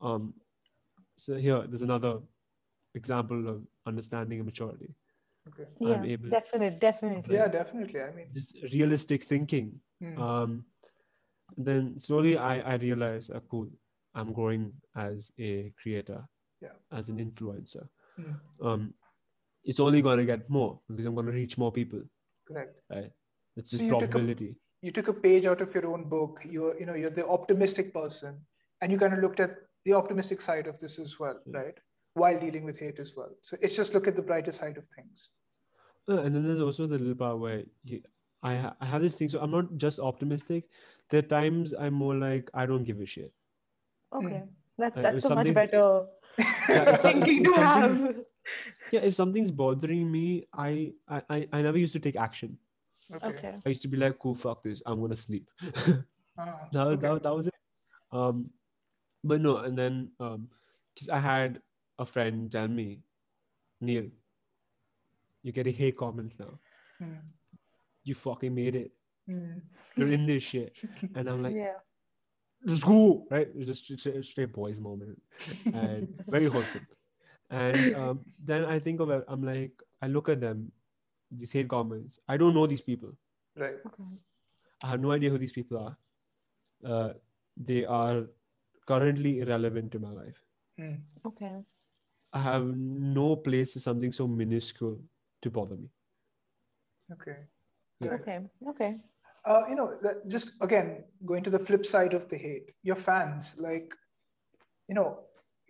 Um, so here, there's another example of understanding and maturity. Okay. I'm yeah, able- definitely, definitely. Yeah, definitely. I mean, Just realistic thinking. hmm. Um, then slowly I, I realized, uh, cool, I'm growing as a creator, Yeah. as an influencer. Hmm. Um, it's only going to get more because I'm going to reach more people, correct. right? It's So just you took a- probability. You took a page out of your own book. You're, you know, you're the optimistic person, and you kind of looked at the optimistic side of this as well, Yeah. right? While dealing with hate as well. So it's just look at the brighter side of things. Uh, and then there's also the little part where you, I, ha- I have this thing. So I'm not just optimistic. There are times I'm more like, I don't give a shit. Okay. That's Uh, that's if a much better Yeah, thinking to have. Yeah, if something's bothering me, I, I, I, I never used to take action. Okay. I used to be like, cool, fuck this. I'm going to sleep. Ah, that, was- okay. that, that was it. Um, but no, and then um, because I had a friend tell me, Neil, you're getting hate comments now. Hmm. You fucking made it. Hmm. You're in this shit. And I'm like, yeah. just go, right? It's just it's a straight boys moment, and very wholesome. And um, then I think of it. I'm like, I look at them, these hate comments. I don't know these people. Right. Okay. I have no idea who these people are. Uh, they are currently irrelevant to my life. Mm. Okay. I have no place for something so minuscule to bother me. Okay. Yeah. Okay. Okay. Uh, you know, just again going to the flip side of the hate, your fans, like, you know,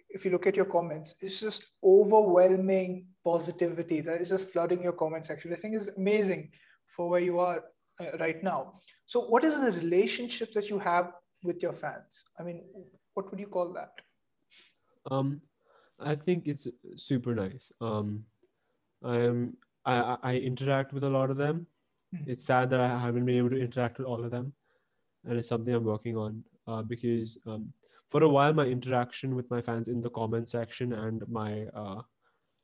if you look at your comments, it's just overwhelming positivity that is just flooding your comment section. I think is amazing for where you are uh, right now. So, what is the relationship that you have with your fans? I mean, what would you call that? Um, I think it's super nice. Um, I am I, I interact with a lot of them. Hmm. It's sad that I haven't been able to interact with all of them, and it's something I'm working on. Uh, because um, for a while my interaction with my fans in the comment section and my uh,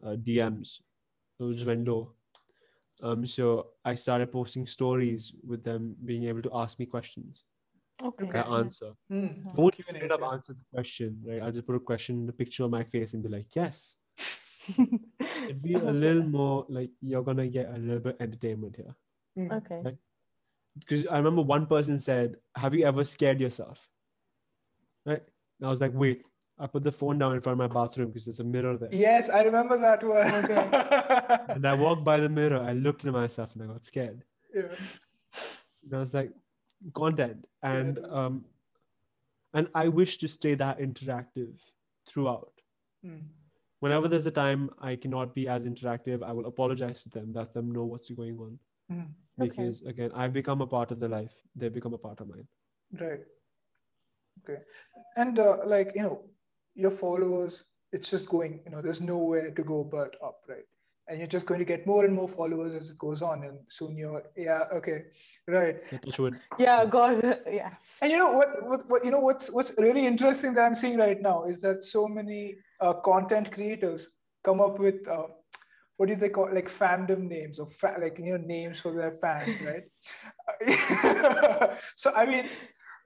uh, DMs was went low. Um, so I started posting stories with them being able to ask me questions. Okay. Okay. I answer. Hmm. I won't Q&As, up yeah. answer the question, right? I'll just put a question in the picture of my face and be like, yes. It'd be a little more like you're gonna get a little bit entertainment here. Hmm. Okay. Right. Because I remember one person said, Have you ever scared yourself? Right? And I was like, wait, I put the phone down in front of my bathroom because there's a mirror there. Yes, I remember that one. Okay. And I walked by the mirror, I looked at myself and I got scared. yeah. And I was like, content. And um and I wish to stay that interactive throughout. Hmm. whenever there's a time I cannot be as interactive, I will apologize to them, let them know what's going on. Hmm. Okay. Because again, I've become a part of their life, they become a part of mine. Right. Okay. And uh, like, you know, your followers, it's just going, you know, there's nowhere to go but up, right? And you're just going to get more and more followers as it goes on. And soon you're, yeah, okay, right. Yeah, touch wood. Yeah. God. Yes. And you know what, what, what you know what's what's really interesting that I'm seeing right now is that so many uh, content creators come up with uh, what do they call like fandom names or fa- like you know names for their fans, right? so I mean,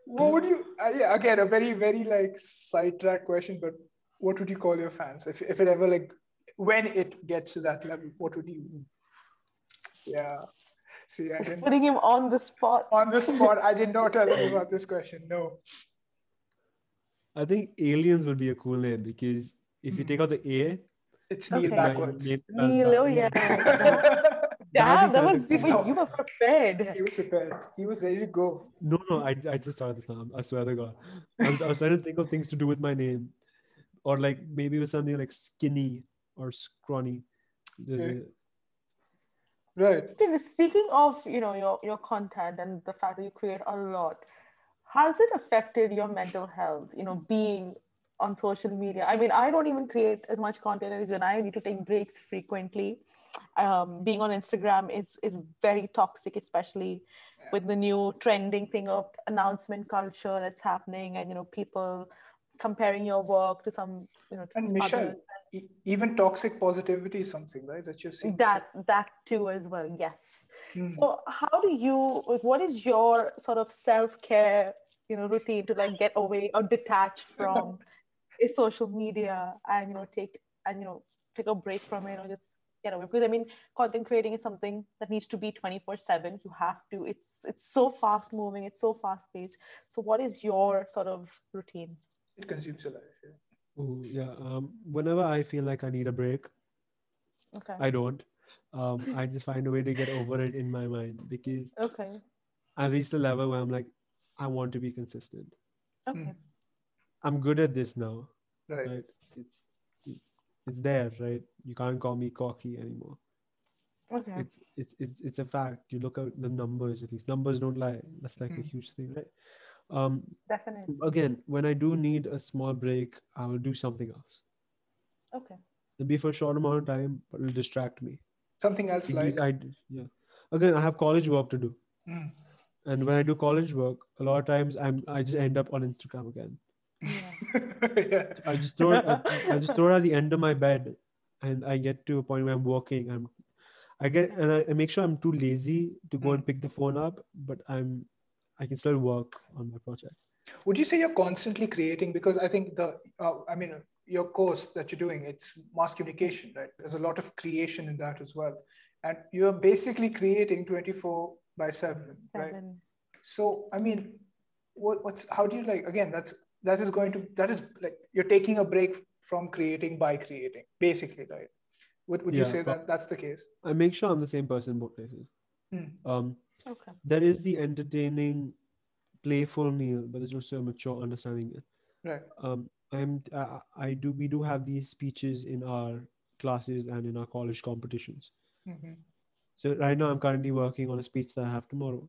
what would you? Uh, yeah, again, a very very like sidetrack question, but what would you call your fans if if it ever like when it gets to that level? What would you? Yeah. See, I didn't Putting him on the spot. on the spot. I did not tell you about this question. No. I think aliens would be a cool name because if you Hmm. take out the A, It's Okay. Neil my backwards. name Neil, oh back- yeah. That'd Damn, that was fantastic. wait, you were prepared. he was prepared. He was ready to go. No, no, I, I just started this now. I swear to God. I was, I was trying to think of things to do with my name. Or like maybe with something like skinny or scrawny. There's Okay. a- Right. Okay, speaking of you know your your content and the fact that you create a lot, has it affected your mental health? You know, being on social media. I mean, I don't even create as much content as when I need to take breaks frequently. Um, being on Instagram is is very toxic, especially with the new trending thing of announcement culture that's happening, and you know people comparing your work to some you know to And Michelle, others. E- even toxic positivity is something, right? That you're seeing. that that too as well yes Hmm. so how do you what is your sort of self-care you know routine to like get away or detach from a social media and you know take and you know take a break from it or just get away because i mean content creating is something that needs to be 24 7 you have to it's it's so fast moving it's so fast paced so what is your sort of routine It consumes your life. Yeah. Oh, yeah. Um, whenever I feel like I need a break, okay I don't. Um, I just find a way to get over it in my mind because okay I've reached a level where I'm like, I want to be consistent. okay I'm good at this now, Right. right? It's it's it's there, right? You can't call me cocky anymore. okay It's it's it's it's a fact. You look at the numbers at least. Numbers don't lie. That's like a Mm. huge thing, right? Um, definitely again, when I do need a small break, I will do something else. okay It'll be for a short amount of time, but it'll distract me. Something else Because like. I d- yeah. Again, I have college work to do. Hmm. And when I do college work, a lot of times I'm I just end up on Instagram again. yeah. yeah. I just throw it at, I just throw it at the end of my bed and I get to a point where I'm working. I'm I get and I, I make sure I'm too lazy to go and pick the phone up, but I'm I can still work on my project. Would you say you're constantly creating? Because I think the, uh, I mean, your course that you're doing, it's mass communication, right? There's a lot of creation in that as well. And you're basically creating 24 by 7, right? So, I mean, what, what's, how do you like, again, that's that is going to that is like you're taking a break from creating by creating, basically, right? Would would you say that that's the case? I make sure I'm the same person both places. Hmm. Um, Okay. there is the entertaining, playful Neil, but there's also a mature understanding. it. Right. Um, I'm I, I do we do have these speeches in our classes and in our college competitions. hmm So right now I'm currently working on a speech that I have tomorrow,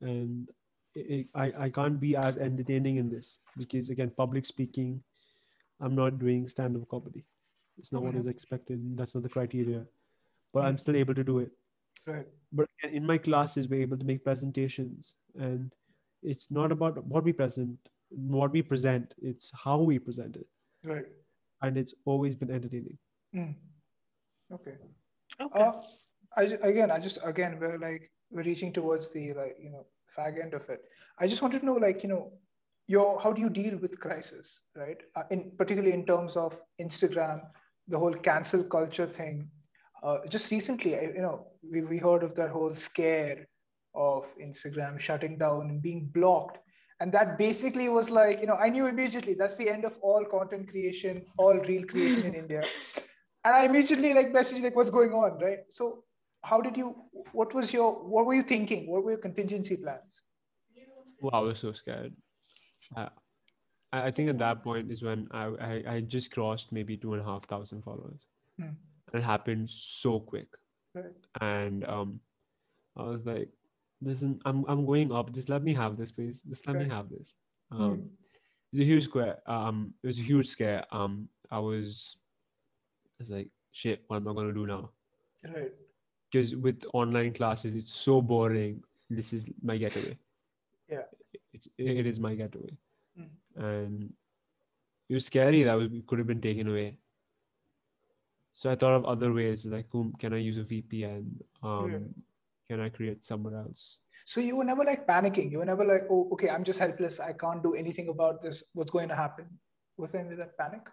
and it, I I can't be as entertaining in this because again public speaking, I'm not doing stand-up comedy. It's not what is expected. That's not the criteria, but I'm still able to do it. Right. But in my classes, we're able to make presentations, and it's not about what we present, what we present. It's how we present it, Right. and it's always been entertaining. Mm. Okay. Okay. Uh, I again, I just again we're like we're reaching towards the like you know fag end of it. I just wanted to know like you know your how do you deal with crisis, right? Uh, in particularly in terms of Instagram, the whole cancel culture thing. Uh, just recently, you know, we we heard of that whole scare of Instagram shutting down and being blocked. And that basically was like, you know, I knew immediately that's the end of all content creation, all real creation in India and I immediately like messaged like what's going on, right? So how did you what was your what were you thinking? What were your contingency plans? Wow, I was so scared. Uh, I, I think at that point is when I, I, I just crossed maybe two and a half thousand followers. Hmm. It happened so quick. Right. And um, I was like, listen, I'm, I'm going up. Just let me have this, please. Just let me have this. Um, It was a huge scare Um, it was a huge scare. Um, I was, I was like, shit, what am I going to do now? Right. because with online classes it's so boring this is my getaway Yeah. it's, it is my getaway Mm. and it was scary that was, could have been taken away so i thought of other ways like whom can i use a vpn um can i create somewhere else So you were never like panicking. You were never like, oh, okay, I'm just helpless. I can't do anything about this. What's going to happen? Was there any of that panic?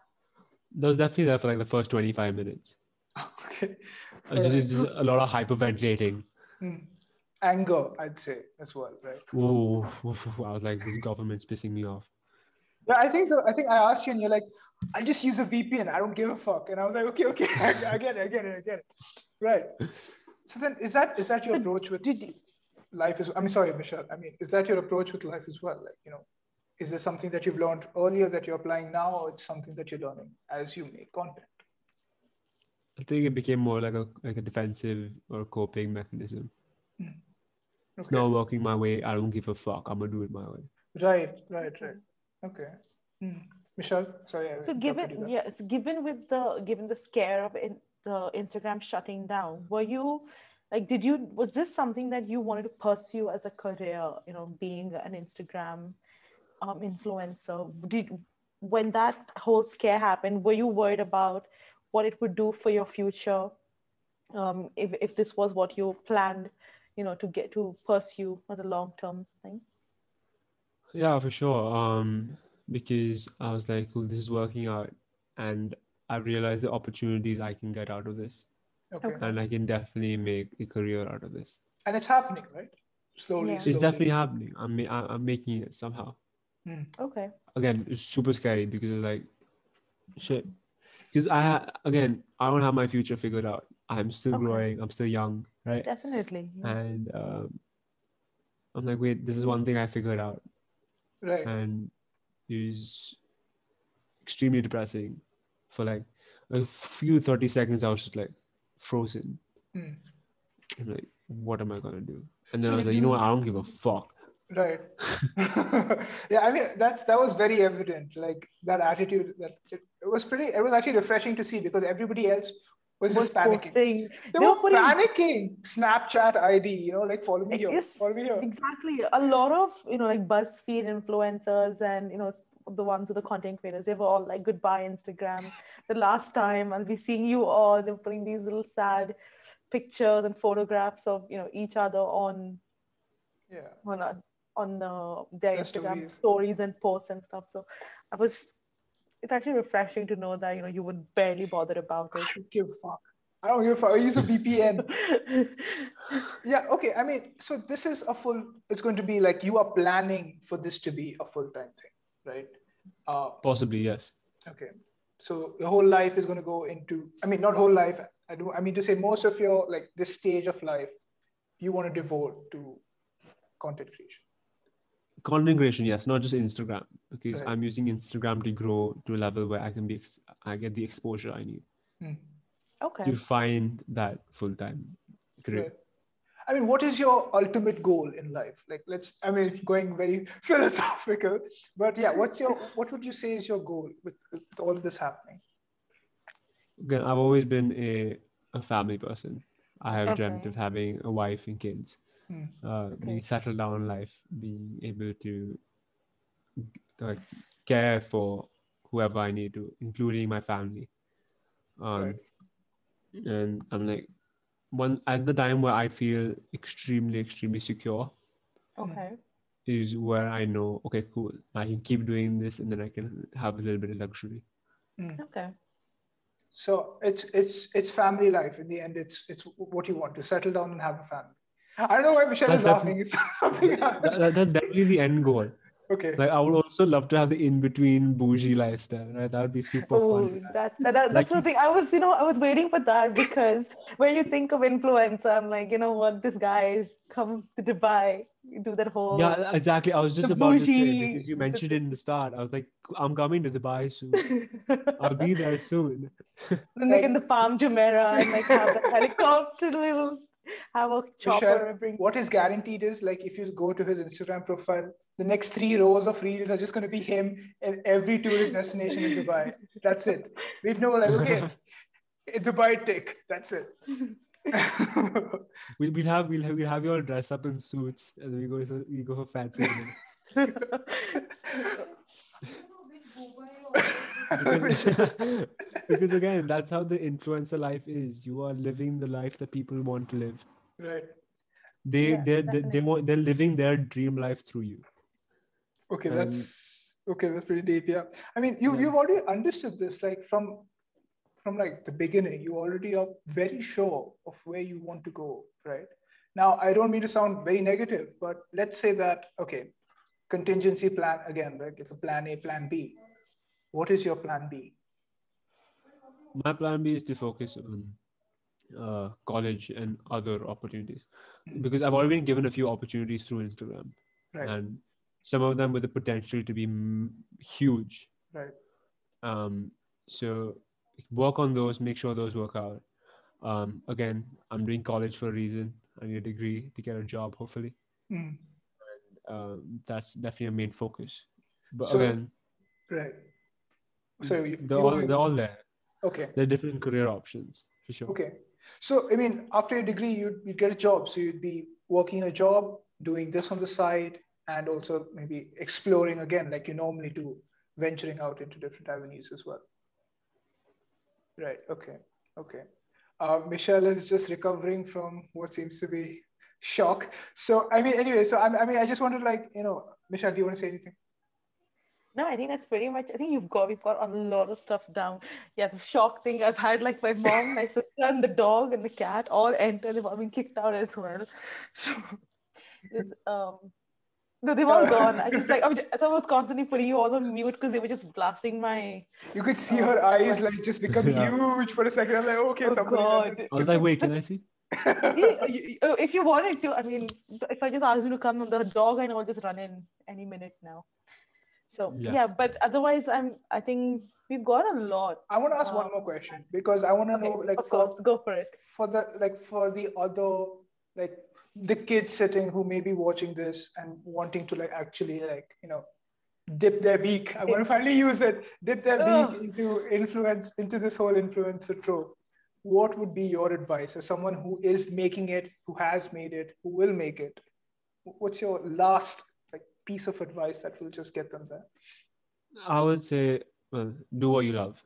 that was definitely there for like the first 25 minutes okay. Just, just, just a lot of hyperventilating Hmm. Anger, I'd say as well, right? Ooh, i was like this government's pissing me off Yeah, I think the, I think I asked you and you're like, I'll just use a VPN. I don't give a fuck. And I was like, okay, okay, I, I get it, I get it, I get it. Right. So then is that is that your approach with life Is I mean, sorry, Michelle. I mean, is that your approach with life as well? Like, you know, is this something that you've learned earlier that you're applying now, or it's something that you're learning as you make content? i think it became more like a like a defensive or coping mechanism hmm. it's Okay. not working my way i don't give a fuck i'm gonna do it my way Right, right, right. Okay. Hmm. Michelle, sorry. I So given yes, given with the given the scare of in, the Instagram shutting down, were you like did you was this something that you wanted to pursue as a career? You know, being an Instagram um, influencer. Did when that whole scare happened, were you worried about what it would do for your future? Um, if if this was what you planned, you know, to get to pursue as a long term thing. Yeah for sure um because i was like cool this is working out and i realized the opportunities i can get out of this Okay. Okay. and i can definitely make a career out of this And it's happening, right? Slowly. Yeah. it's slowly. definitely happening i'm ma- I- i'm making it somehow Hmm. Okay. again it's super scary because it's like shit because i ha- again i don't have my future figured out i'm still Okay. growing i'm still young right Definitely. yeah. and um, i'm like wait this is one thing i figured out Right. and it was extremely depressing for like a few 30 seconds i was just like frozen hmm. and like what am i gonna do and then So i was like you know what i don't give a fuck Right. yeah, I mean that's that was very evident. Like that attitude that it, it was pretty it was actually refreshing to see because everybody else was, was just panicking. posting. They, they were were panicking. Snapchat ID, you know, like follow me here. Yes, Follow me here. exactly. A lot of you know like BuzzFeed influencers and you know the ones with the content creators. They were all like goodbye Instagram. The last time I'll be seeing you all. They're putting these little sad pictures and photographs of you know each other on Yeah. on a, on uh, their Their Instagram stories. stories and posts and stuff. So I was. It's actually refreshing to know that you know you would barely bother about I don't give a fuck. I don't give a fuck. I use a VPN. yeah, okay. I mean, so this is a full it's going to be like you are planning for this to be a full-time thing, right? Uh, Possibly, yes. okay. So your whole life is going to go into. I mean, not whole life. I do. I mean to say most of your like this stage of life, you want to devote to content creation. Content creation, yes, not just Instagram, because Right. I'm using Instagram to grow to a level where I can be, ex- I get the exposure I need Hmm. Okay. to find that full time career. Right. I mean, what is your ultimate goal in life? Like, let's. I mean, going very philosophical, but yeah, what's your? What would you say is your goal with, with all of this happening? Again, I've always been a, a family person. I have dreamt of having a wife and kids, Hmm. uh, being Okay. settled down in life, being able to like care for whoever I need to, including my family. Um, Right. And I'm like, one at the time where I feel extremely, extremely secure Okay. is where I know, okay, cool, I can keep doing this, and then I can have a little bit of luxury. Okay. So it's it's it's family life. In the end, it's it's what you want to settle down and have a family. I don't know why Michelle That's is laughing. It's something. That- that- that's definitely the end goal. okay. Like I would also love to have the in between bougie lifestyle. Right, that would be super Oh, fun. that, that, that, that's Like- the thing. I was, you know, I was waiting for that because when you think of influencer, I'm like, you know what, this guy come to Dubai, do that whole. Yeah, exactly. I was just the about to say because you mentioned it in the start. I was like, I'm coming to Dubai soon. I'll be there soon. then like in the Palm Jumeirah and like have the helicopter little, have a chopper Michelle, bring. what is guaranteed is like if you go to his Instagram profile, the next three rows of reels are just going to be him in every tourist destination in Dubai. That's it. We know like okay, Dubai tick. That's it. We'll, we'll have we'll have, we'll have you all dress up in suits and we go for, we go for fancy dinner. because, because again, that's how the influencer life is. You are living the life that people want to live. right. They Yeah, they're, they they want they're living their dream life through you. Okay, And- that's okay. That's pretty deep. Yeah. I mean, you Yeah. you've already understood this like from from like the beginning. You already are very sure of where you want to go, right? Now, I don't mean to sound very negative, but let's say that okay, contingency plan again, right? Like a plan A, plan B. What is your plan B? My plan B is to focus on uh, college and other opportunities because I've already been given a few opportunities through Instagram, Right. and some of them with the potential to be m- huge. Right. Um, so work on those, make sure those work out. Um, again, I'm doing college for a reason. I need a degree to get a job, hopefully. Mm, Um, that's definitely a main focus. But So- again, right. So you, they're all they're all there. okay. They're different career options for sure. Okay. So, I mean, after your degree, you'd, you'd get a job. So you'd be working a job, doing this on the side, and also maybe exploring again, like you normally do, venturing out into different avenues as well. Right. Okay. Okay. Uh, Michelle is just recovering from what seems to be shock. So, I mean, anyway, so I, I mean, I just wanted, like, you know, Michelle, do you want to say anything? No, I think that's pretty much. I think you've got we've got a lot of stuff down. Yeah, the shock thing. I've had like my mom, my sister, and the dog and the cat all enter. They've all been kicked out as well. So, it's, um, no, they've all gone. I just like I was, I was constantly putting you all on mute because they were just blasting my. You could see Oh, her eyes God. like just become Yeah. huge for a second. I'm like, okay, Oh somebody. God! I was like, wait, can I see? You- you- you- if you wanted to, I mean, if I just asked you to come on the dog, I know I'll just run in any minute now. So Yeah. yeah, but otherwise, I'm. I think we've got a lot. I want to ask one Um, more question because I want to Okay, know, like, of for, course, go for it. for the like for the other like the kids sitting who may be watching this and wanting to like actually like you know dip their beak. I want to finally use it. Dip their beak into influence into this whole influencer trope. What would be your advice as someone who is making it, who has made it, who will make it? What's your last piece of advice that will just get them there? I would say, well, do what you love.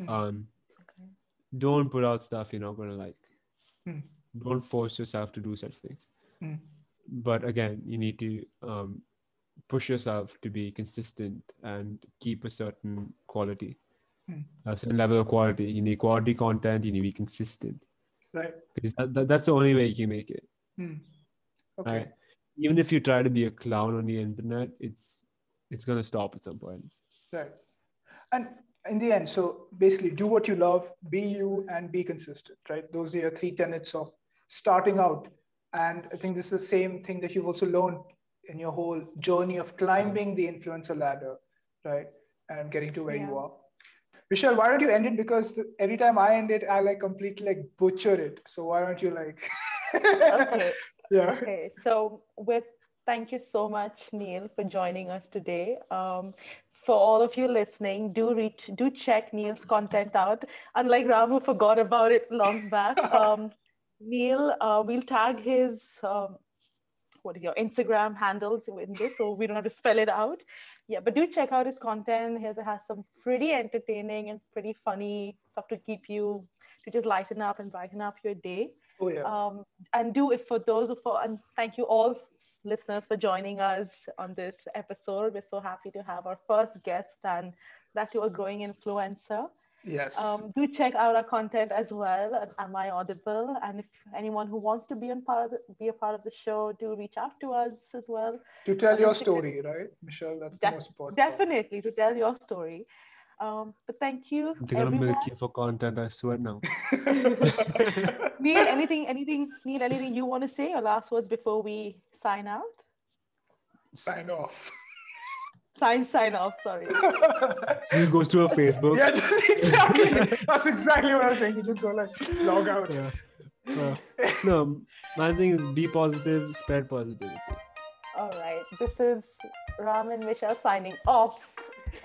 Mhm. Um, Okay. don't put out stuff you're not gonna like. Mm. Don't force yourself to do such things. Mm. But again, you need to um, push yourself to be consistent and keep a certain quality, Mm. a certain level of quality. You need quality content. You need to be consistent Right. because that, that, that's the only way you can make it. Hmm. Okay. Right. Even if you try to be a clown on the internet, it's it's gonna stop at some point. Right. And in the end, so basically do what you love, be you, and be consistent, right? Those are your three tenets of starting out. And I think this is the same thing that you've also learned in your whole journey of climbing the influencer ladder, right? And getting to where you are. Michelle, why don't you end it? Because the, every time I end it, I like completely like butcher it. So why don't you like, Okay. Yeah. Okay, so with thank you so much, Neil, for joining us today. Um, for all of you listening, do reach, do check Neil's content out. Unlike Ramu, forgot about it long back. Um, Neil, uh, we'll tag his um, what are your Instagram handles in this, so we don't have to spell it out. Yeah, but do check out his content. He has, has some pretty entertaining and pretty funny stuff to keep you to just lighten up and brighten up your day Oh yeah. um, and do it for those of and thank you all listeners for joining us on this episode we're so happy to have our first guest and that you a growing influencer yes. um, do check out our content as well at am i audible and if anyone who wants to be on part of the, be a part of the show do reach out to us as well to tell your story, right, Michelle? That's the most important. part. definitely to tell your story um, but thank you They're gonna milk you for content, I swear now. neil anything anything neil anything you want to say or last words before we sign out Sign off. sign sign off sorry He goes to a Facebook. Yeah, just exactly. That's exactly what I was saying. You just go like log out. Yeah. Uh, no, my thing is be positive, spread positivity. All right. This is Ram and Michelle signing off.